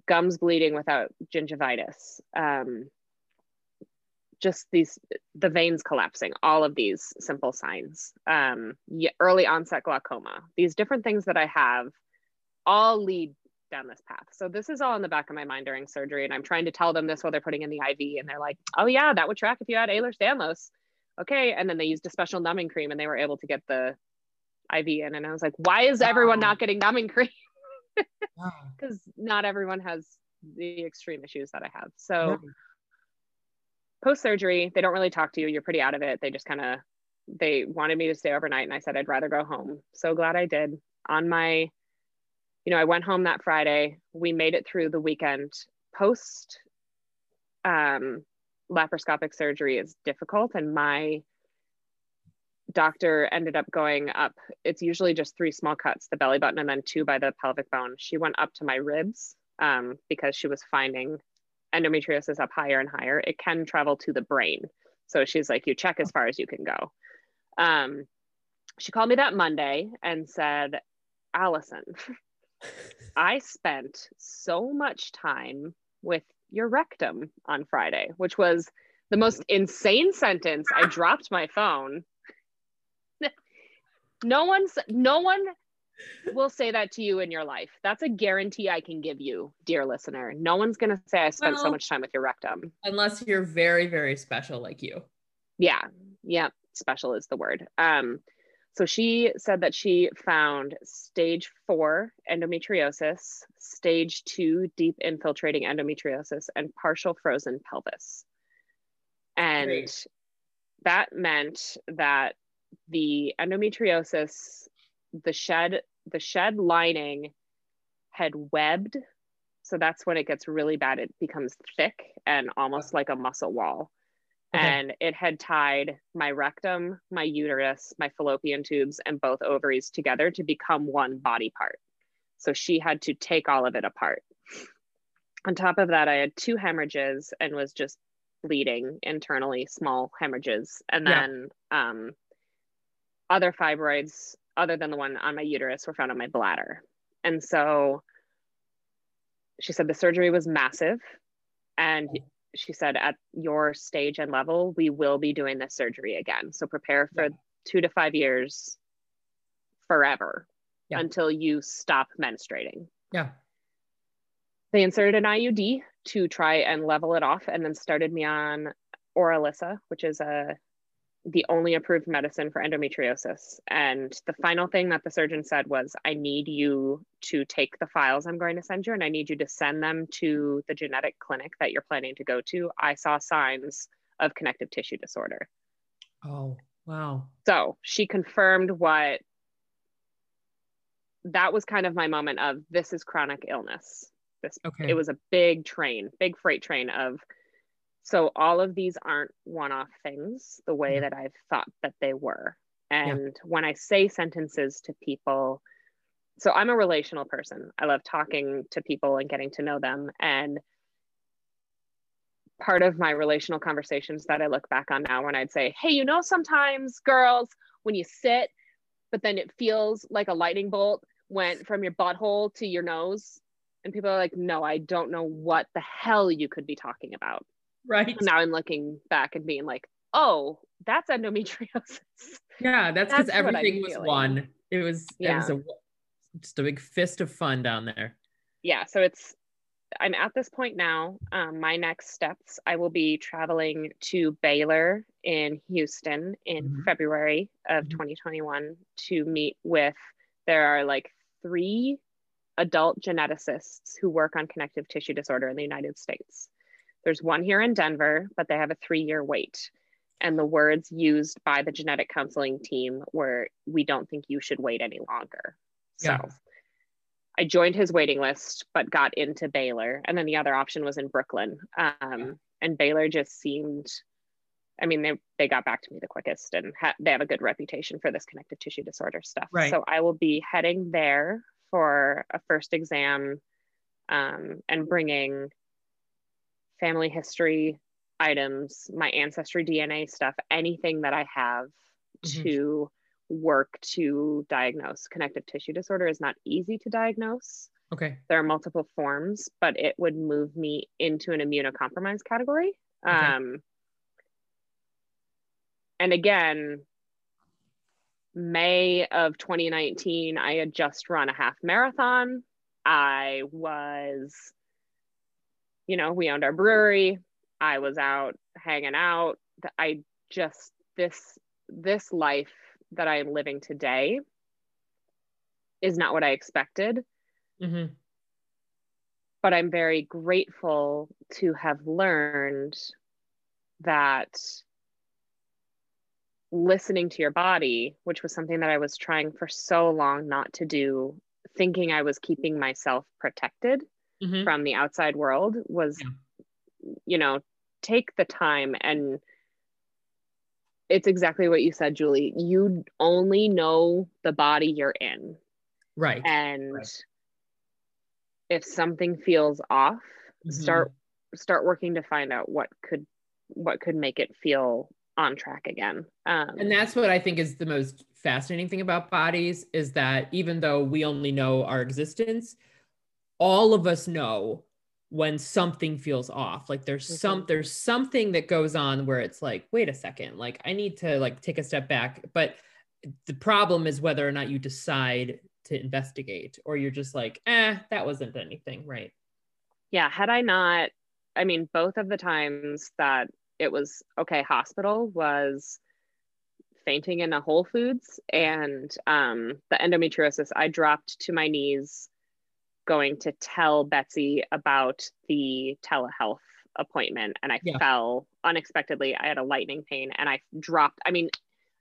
gums bleeding without gingivitis. Um, just these the veins collapsing all of these simple signs um, early onset glaucoma these different things that i have all lead down this path so this is all in the back of my mind during surgery and i'm trying to tell them this while they're putting in the iv and they're like oh yeah that would track if you had Ehlers-Danlos okay and then they used a special numbing cream and they were able to get the iv in and i was like why is everyone not getting numbing cream because not everyone has the extreme issues that i have so post surgery, they don't really talk to you. You're pretty out of it. They just kind of they wanted me to stay overnight and I said I'd rather go home. So glad I did. On my you know, I went home that Friday. We made it through the weekend. Post um laparoscopic surgery is difficult and my doctor ended up going up it's usually just three small cuts the belly button and then two by the pelvic bone she went up to my ribs um, because she was finding endometriosis up higher and higher, it can travel to the brain. So she's like, you check as far as you can go. Um, she called me that Monday and said, Allison, I spent so much time with your rectum on Friday, which was the most insane sentence. I dropped my phone. no one's no one will say that to you in your life. That's a guarantee I can give you, dear listener. No one's going to say I spent well, so much time with your rectum.
Unless you're very, very special like you.
Yeah. Yeah. Special is the word. Um, so she said that she found stage four endometriosis, stage two deep infiltrating endometriosis, and partial frozen pelvis. And Great. that meant that the endometriosis, the shed the shed lining had webbed. So that's when it gets really bad. It becomes thick and almost like a muscle wall. Okay. And it had tied my rectum, my uterus, my fallopian tubes, and both ovaries together to become one body part. So she had to take all of it apart. On top of that, I had two hemorrhages and was just bleeding internally, small hemorrhages. And then yeah. um, other fibroids other than the one on my uterus were found on my bladder. And so she said the surgery was massive. And she said, at your stage and level, we will be doing this surgery again. So prepare for yeah. two to five years forever yeah. until you stop menstruating.
Yeah.
They inserted an IUD to try and level it off and then started me on Orilissa, which is a the only approved medicine for endometriosis. And the final thing that the surgeon said was, I need you to take the files I'm going to send you and I need you to send them to the genetic clinic that you're planning to go to. I saw signs of connective tissue disorder.
Oh, wow.
So she confirmed what that was kind of my moment of this is chronic illness. This okay. it was a big train, big freight train of so all of these aren't one-off things the way mm-hmm. that I've thought that they were. And yeah. when I say sentences to people, so I'm a relational person. I love talking to people and getting to know them. And part of my relational conversations that I look back on now when I'd say, Hey, you know, sometimes girls, when you sit, but then it feels like a lightning bolt went from your butthole to your nose. And people are like, No, I don't know what the hell you could be talking about.
Right.
Now I'm looking back and being like, oh, that's endometriosis.
Yeah, that's because everything was feeling. one. It was yeah. it was a just a big fist of fun down there.
Yeah. So it's I'm at this point now. Um, my next steps, I will be traveling to Baylor in Houston in mm-hmm. February of mm-hmm. 2021 to meet with. There are like three adult geneticists who work on connective tissue disorder in the United States. There's one here in Denver, but they have a three year wait. And the words used by the genetic counseling team were, we don't think you should wait any longer. So yeah. I joined his waiting list, but got into Baylor. And then the other option was in Brooklyn. Um, and Baylor just seemed, I mean, they, they got back to me the quickest and ha- they have a good reputation for this connective tissue disorder stuff. Right. So I will be heading there for a first exam um, and bringing family history items, my ancestry DNA stuff, anything that I have mm-hmm. to work to diagnose. Connective tissue disorder is not easy to diagnose.
Okay.
There are multiple forms, but it would move me into an immunocompromised category. Okay. Um, and again, May of 2019, I had just run a half marathon. I was, you know, we owned our brewery. I was out hanging out. I just, this, this life that I am living today is not what I expected. Mm-hmm. But I'm very grateful to have learned that listening to your body, which was something that I was trying for so long not to do, thinking I was keeping myself protected mm-hmm. from the outside world, was, yeah. you know, take the time and it's exactly what you said, Julie. You only know the body you're in.
Right.
And
right.
if something feels off, mm-hmm. start start working to find out what could what could make it feel on track again.
Um, and that's what I think is the most fascinating thing about bodies is that even though we only know our existence, all of us know when something feels off. Like there's mm-hmm. some there's something that goes on where it's like wait a second like i need to like take a step back. But the problem is whether or not you decide to investigate or you're just like eh that wasn't anything. Right.
Yeah. Had i not i mean both of the times that it was okay hospital was fainting in a whole foods and um, the endometriosis i dropped to my knees going to tell Betsy about the telehealth appointment and I yeah. fell unexpectedly. I had a lightning pain and I dropped. I mean,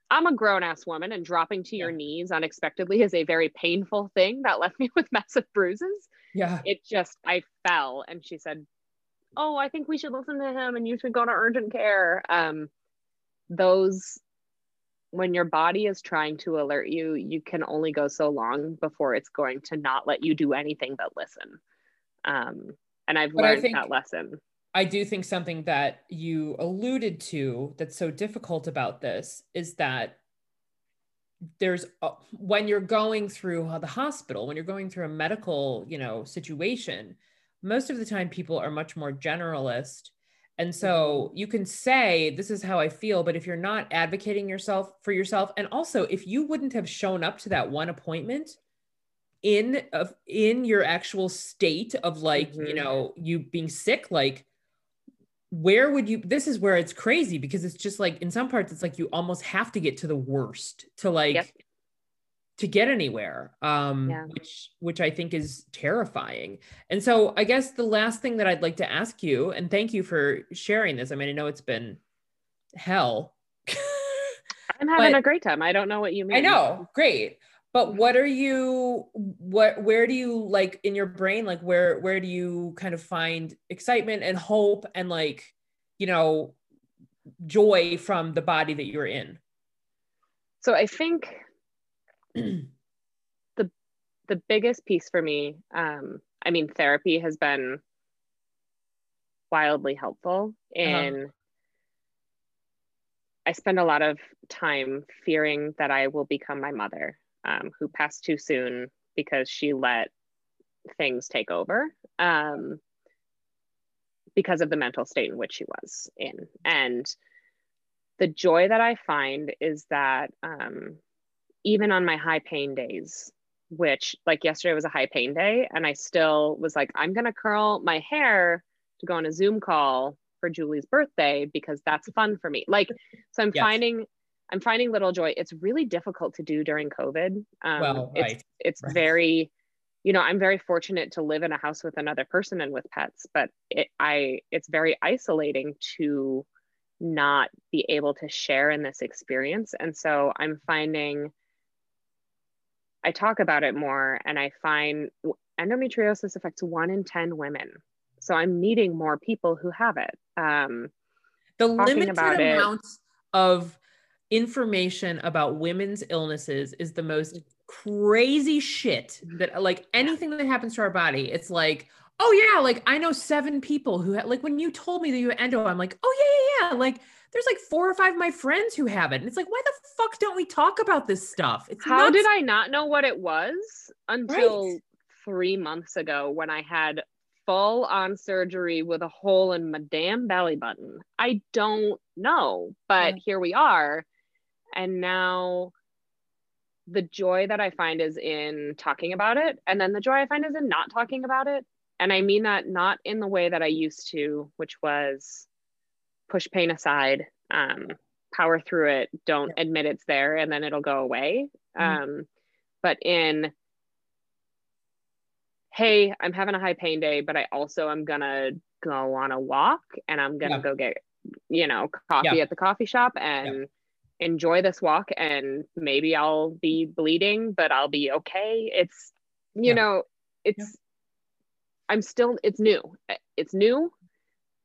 I'm a grown ass woman and dropping to yeah. your knees unexpectedly is a very painful thing that left me with massive bruises.
Yeah.
It just, I fell and she said, Oh, I think we should listen to him and you should go to urgent care. Um, those when your body is trying to alert you, you can only go so long before it's going to not let you do anything but listen. Um, and I've but learned that lesson.
I do think something that you alluded to that's so difficult about this is that there's a, when you're going through the hospital, when you're going through a medical, you know, situation, most of the time people are much more generalist and so mm-hmm. you can say, this is how I feel, but if you're not advocating yourself for yourself, and also if you wouldn't have shown up to that one appointment in of in your actual state of like, mm-hmm. you know, you being sick, like where would you this is where it's crazy because it's just like in some parts it's like you almost have to get to the worst to like yep to get anywhere um, yeah. which which i think is terrifying. And so i guess the last thing that i'd like to ask you and thank you for sharing this i mean i know it's been hell.
I'm having a great time. I don't know what you mean.
i know great. But what are you what where do you like in your brain like where where do you kind of find excitement and hope and like you know joy from the body that you're in?
So i think the the biggest piece for me um i mean therapy has been wildly helpful and uh-huh. i spend a lot of time fearing that i will become my mother um, who passed too soon because she let things take over um, because of the mental state in which she was in and the joy that i find is that um, even on my high pain days, which like yesterday was a high pain day, and I still was like, I'm gonna curl my hair to go on a Zoom call for Julie's birthday because that's fun for me. Like, so I'm yes. finding I'm finding little joy. It's really difficult to do during COVID. Um,
well, right.
It's, it's
right.
very you know i'm very fortunate to live in a house with another person and with pets but it i it's very isolating to not be able to share in this experience and so i'm finding i talk about it more and i find endometriosis affects one in 10 women. So i'm meeting more people who have it. Um
the limited amount it, of information about women's illnesses is the most crazy shit that like anything that happens to our body it's like oh yeah like i know seven people who have like when you told me that you had endo i'm like oh yeah yeah yeah like there's like four or five of my friends who have it and it's like why the fuck don't we talk about this stuff
it's how nuts. did i not know what it was until right. three months ago when i had full on surgery with a hole in my damn belly button i don't know but yeah. here we are and now the joy that I find is in talking about it. And then the joy I find is in not talking about it. And I mean that not in the way that I used to, which was push pain aside, um, power through it, don't yeah. admit it's there, and then it'll go away. Mm-hmm. Um, but in, hey, I'm having a high pain day, but I also am gonna go on a walk and I'm gonna yeah. go get, you know, coffee yeah. at the coffee shop and enjoy this walk and maybe I'll be bleeding, but I'll be okay. It's, you know, it's. I'm still, it's new. It's new,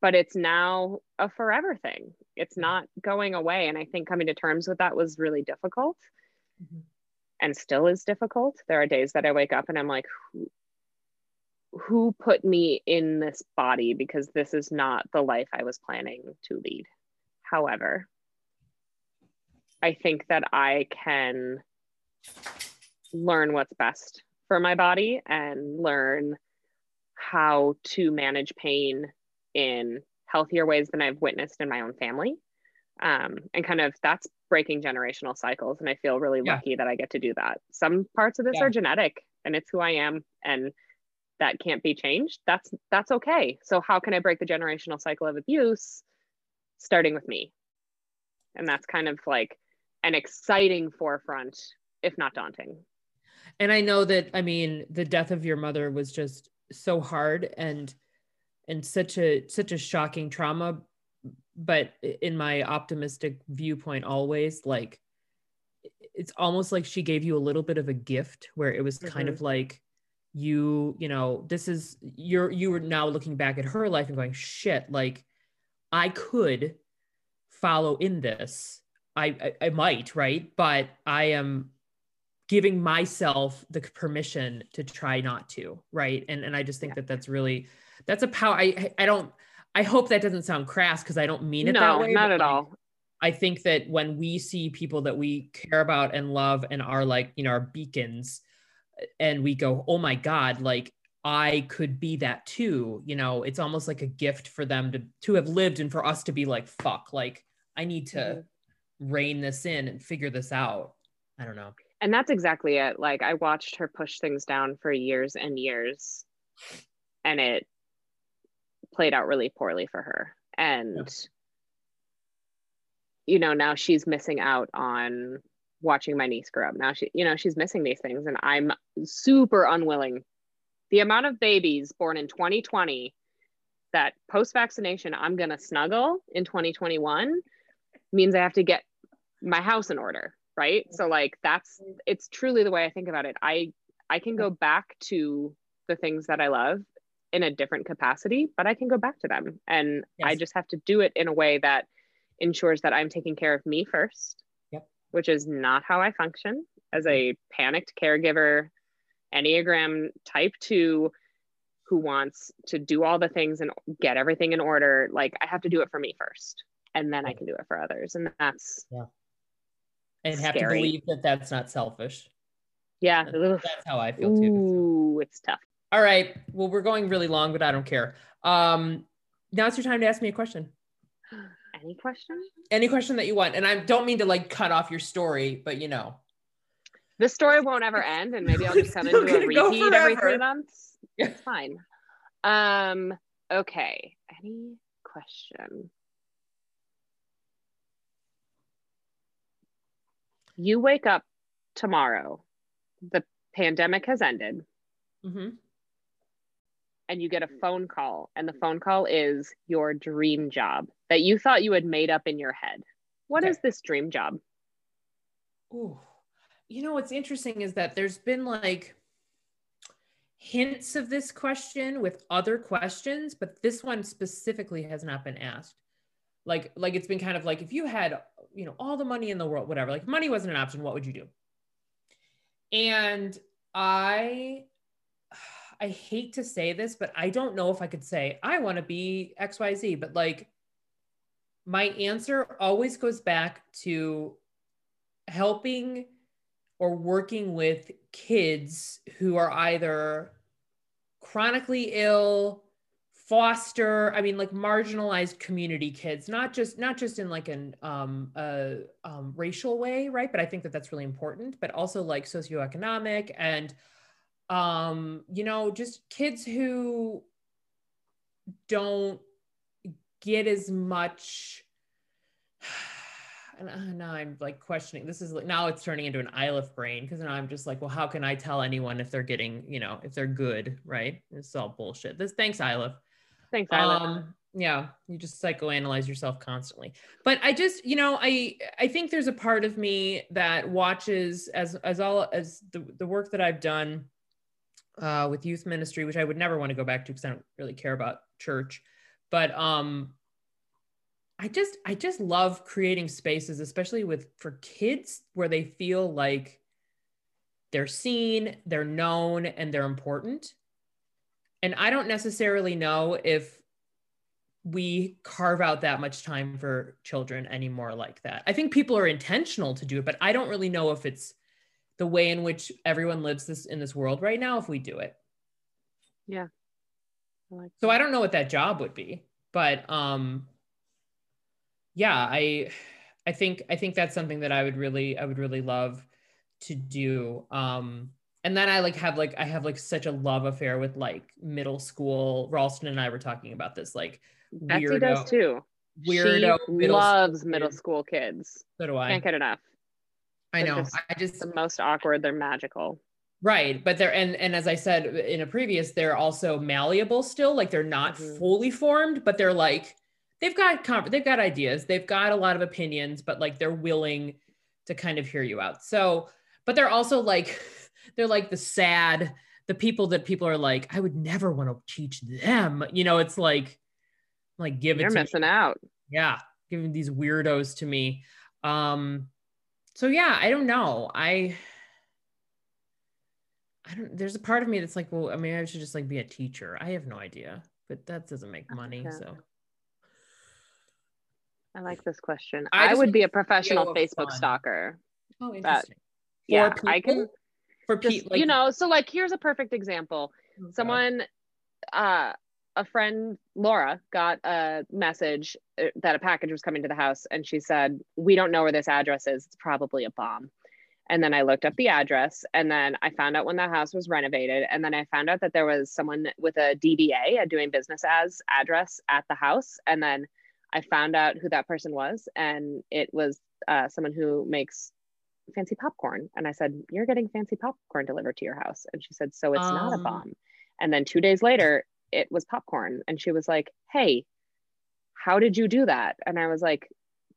but it's now a forever thing. It's not going away. And I think coming to terms with that was really difficult mm-hmm. and still is difficult. There are days that I wake up and I'm like, who, who put me in this body? Because this is not the life I was planning to lead. However, I think that I can learn what's best for my body and learn how to manage pain in healthier ways than I've witnessed in my own family. Um, and kind of that's breaking generational cycles. And I feel really yeah. lucky that I get to do that. Some parts of this yeah. are genetic and it's who I am and that can't be changed. That's that's okay. So how can I break the generational cycle of abuse starting with me? And that's kind of like an exciting forefront, if not daunting.
And I know that I mean the death of your mother was just so hard and and such a such a shocking trauma but in my optimistic viewpoint always like it's almost like she gave you a little bit of a gift where it was mm-hmm. kind of like you you know this is you're you were now looking back at her life and going shit like i could follow in this I, I, I might, right? But I am giving myself the permission to try not to, right? And and I just think yeah. that that's really that's a power. I I don't. I hope that doesn't sound crass because I don't mean it no, that way.
not at all.
I think that when we see people that we care about and love and are like, you know, our beacons, and we go, oh my God, like I could be that too. You know, it's almost like a gift for them to to have lived and for us to be like, fuck, like I need to mm-hmm rein this in and figure this out. I don't know.
And that's exactly it. Like I watched her push things down for years and years and it played out really poorly for her. And you know, now she's missing out on watching my niece grow up. Now she, you know, she's missing these things and I'm super unwilling. The amount of babies born in 2020 that post vaccination I'm going to snuggle in 2021 means I have to get my house in order, right? So like that's it's truly the way I think about it. I I can go back to the things that I love in a different capacity, but I can go back to them and yes. I just have to do it in a way that ensures that I'm taking care of me first.
Yep.
Which is not how I function as a panicked caregiver, Enneagram type 2 who wants to do all the things and get everything in order. Like I have to do it for me first and then I can do it for others. And that's
yeah. And have to believe that that's not selfish.
Yeah,
that's, that's how I feel too.
Ooh, it's tough.
All right. Well, we're going really long, but I don't care. Um, now it's your time to ask me a question.
Any question?
Any question that you want. And I don't mean to like cut off your story, but you know.
The story won't ever end, and maybe I'll just come into a repeat every three months. It's fine. Um, okay. Any question? you wake up tomorrow, the pandemic has ended,
Mm-hmm.
And you get a mm. phone call, and the mm. phone call is your dream job that you thought you had made up in your head. What is
Okay.
this dream job?
Ooh. You know what's interesting is that there's been like hints of this question with other questions, but this one specifically has not been asked. Like, like it's been kind of like if you had, you know, all the money in the world, whatever, like money wasn't an option, what would you do? And I I hate to say this, but I don't know if I could say I want to be XYZ, but like my answer always goes back to helping or working with kids who are either chronically ill foster i mean like marginalized community kids not just not just in like an um, a, um racial way right? But i think that that's really important but also like socioeconomic and um you know just kids who don't get as much and uh, now I'm like questioning. This is like now it's turning into an Isle brain because now I'm just like, well, how can I tell anyone if they're getting, you know, if they're good, right? It's all bullshit. This thanks, Isle.
Thanks, Isla.
Um, yeah, you just psychoanalyze yourself constantly. But I just, you know, I I think there's a part of me that watches as as all as the the work that I've done uh, with youth ministry, which I would never want to go back to because I don't really care about church. But um, I just I just love creating spaces, especially with for kids, where they feel like they're seen, they're known, and they're important. And I don't necessarily know if we carve out that much time for children anymore like that. I think people are intentional to do it, but I don't really know if it's the way in which everyone lives this in this world right now if we do it.
yeah. I like
So I don't know what that job would be, but um yeah, I I think I think that's something that I would really I would really love to do. Um and then I like have like I have like such a love affair with like middle school. Ralston and I were talking about this like
Betsy
weirdo
does too.
weirdo
she
middle
loves
school
middle school kids.
So do I.
Can't get enough.
I know.
just
I just
The most awkward. They're magical.
Right, but they're and and as I said in a previous, they're also malleable still. Like they're not
Mhm.
fully formed, but they're like they've got comp- they've got ideas, they've got a lot of opinions, but like they're willing to kind of hear you out. So, but they're also like they're like the sad the people that people are like I would never want to teach them. You know, it's like like give
You're
it to me
missing out.
yeah giving these weirdos to me um so yeah i don't know i i don't there's a part of me that's like well i mean i should just like be a teacher i have no idea but that doesn't make money
Okay.
so
I like this question.
I
I, would be a professional Facebook
fun.
stalker.
oh interesting
Yeah,
For
I can
people? for people like
you know. So like, here's a perfect example.
oh, God.
Someone, uh, a friend, Laura, got a message uh, that a package was coming to the house, and she said, "We don't know where this address is. It's probably a bomb." And then I looked up the address, and then I found out when the house was renovated, and then I found out that there was someone with a DBA, a doing business as address at the house, and then I found out who that person was, and it was uh, someone who makes fancy popcorn. And I said, You're getting fancy popcorn delivered to your house. And she said, So it's not a
Um.
bomb. And then two days later, it was popcorn. And she was like, Hey, how did you do that? And I was like,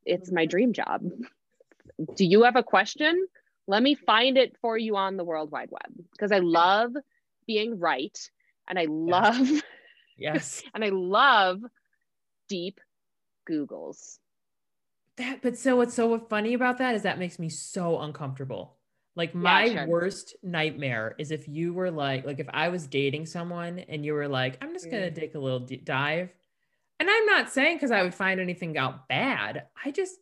It's my mm-hmm. dream job. Do you have a question? Let me find it for you on the World Wide Web because I love being right. And I love,
yes
and I love deep Googles.
that but so what's so funny about that is that makes me so uncomfortable like my
should.
worst nightmare is if you were like like if i was dating someone and you were like i'm just gonna
Mm.
take a little d- dive and i'm not saying because i would find anything out bad i just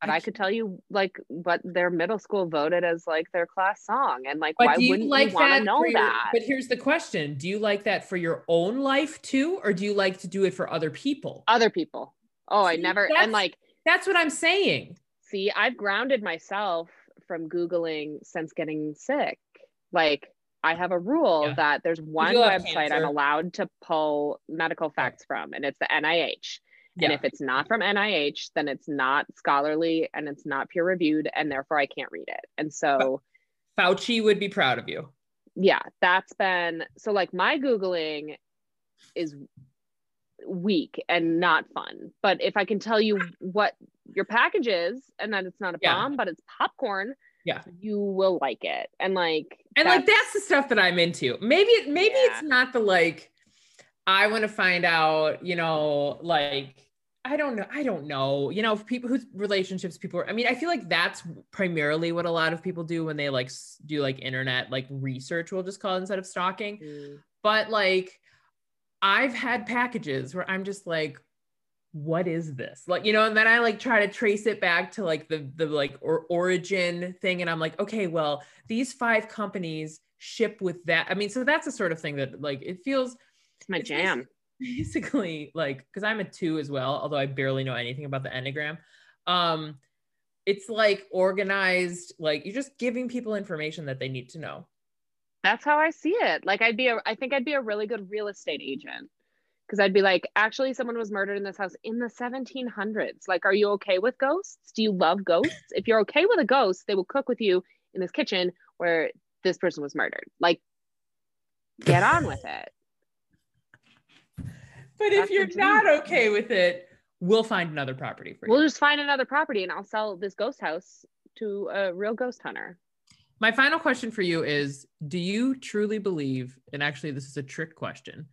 But I, could tell you like what their middle school voted as like their class song, and like why wouldn't
like
you want to know
your-
that?
but here's the question do you like that for your own life too or do you like to do it for other people
Other people. Oh, I never and like
that's what i'm saying
see, I've grounded myself from googling since getting sick. Like I have a rule
Yeah.
that there's one website I'm allowed to pull medical facts from, and it's the NIH. And if it's not from NIH, then it's not scholarly and it's not peer reviewed, and therefore I can't read it. And so
fauci would be proud of you
yeah, that's been so like my Googling is weak and not fun. But if I can tell you what your package is and that it's not a
Yeah.
bomb, but it's popcorn,
Yeah.
you will like it. And like
and like that's the stuff that i'm into maybe it maybe
Yeah.
it's not the like i want to find out you know like i don't know i don't know you know if people whose relationships people are i mean i feel like that's primarily what a lot of people do when they like do like internet like research we'll just call it instead of stalking
Mm.
but like i've had packages where i'm just like what is this like you know and then i like try to trace it back to like the the like or origin thing and i'm like okay well these five companies ship with that i mean so that's the sort of thing that like it feels
it's my jam.
basically like because i'm a two as well although i barely know anything about the enneagram um it's like organized like you're just giving people information that they need to know
That's how I see it. Like I'd be a I think I'd be a really good real estate agent. Because I'd be like, actually, someone was murdered in this house in the 1700s. Like, are you okay with ghosts? Do you love ghosts? if you're okay with a ghost, they will cook with you in this kitchen where this person was murdered. Like, get on with it.
but
That's
if you're not okay with it we'll find another property for you
We'll just find another property and I'll sell this ghost house to a real ghost hunter.
My final question for you is Do you truly believe, and actually, this is a trick question,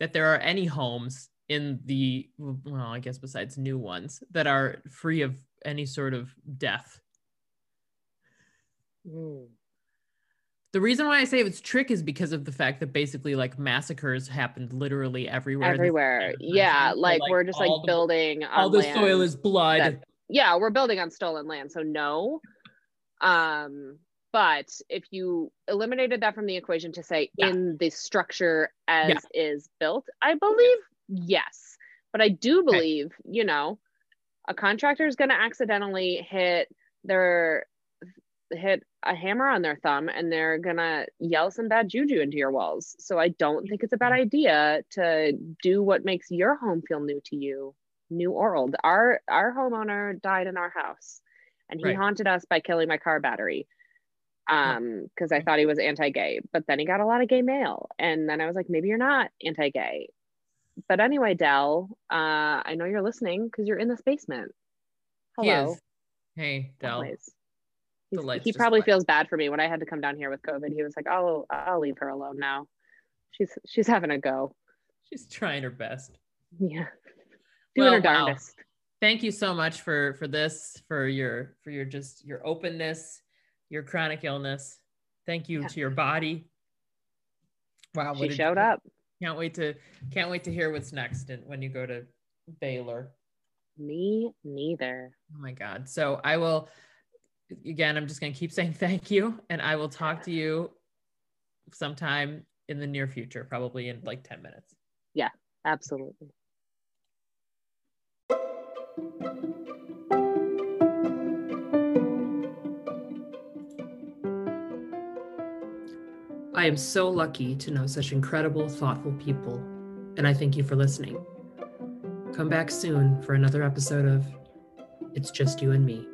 that there are any homes in the, well, I guess besides new ones, that are free of any sort of death? The reason why I say it's trick is because of the fact that basically, like, massacres happened literally everywhere.
Everywhere. Yeah.
century. So,
Like, we're just like
the-
building on
All the soil is blood.
that- yeah, we're building on stolen land. So no. Um, but if you eliminated that from the equation to say
Yeah.
in the structure as
Yeah.
is built, I believe yes. But I do believe, you know, a contractor is going to accidentally hit their hit a hammer on their thumb and they're going to yell some bad juju into your walls. So I don't think it's a bad mm. idea to do what makes your home feel new to you, new or old. Our our homeowner died in our house and he
Right.
haunted us by killing my car battery. Um, because I thought he was anti-gay, but then he got a lot of gay mail. And then I was like, maybe you're not anti-gay. But anyway, Dell, uh, I know you're listening because you're in this basement.
He
Hello.
is. Hey, dell
he probably feels bad for me when I had to come down here with COVID. He was like, "Oh, I'll leave her alone now. She's she's having a go."
She's trying her best.
Yeah, doing
Well,
her
wow.
darndest.
thank you so much for for this for your for your just your openness your chronic illness thank you
Yeah.
to your body wow
She showed
journey.
up.
can't wait to can't wait to hear what's next and when you go to baylor
Me neither.
oh my god so i will again i'm just going to keep saying thank you and i will talk to you sometime in the near future probably in like 10 minutes Yeah,
Absolutely.
I am so lucky to know such incredible, thoughtful people, and I thank you for listening. Come back soon for another episode of It's Just You and Me.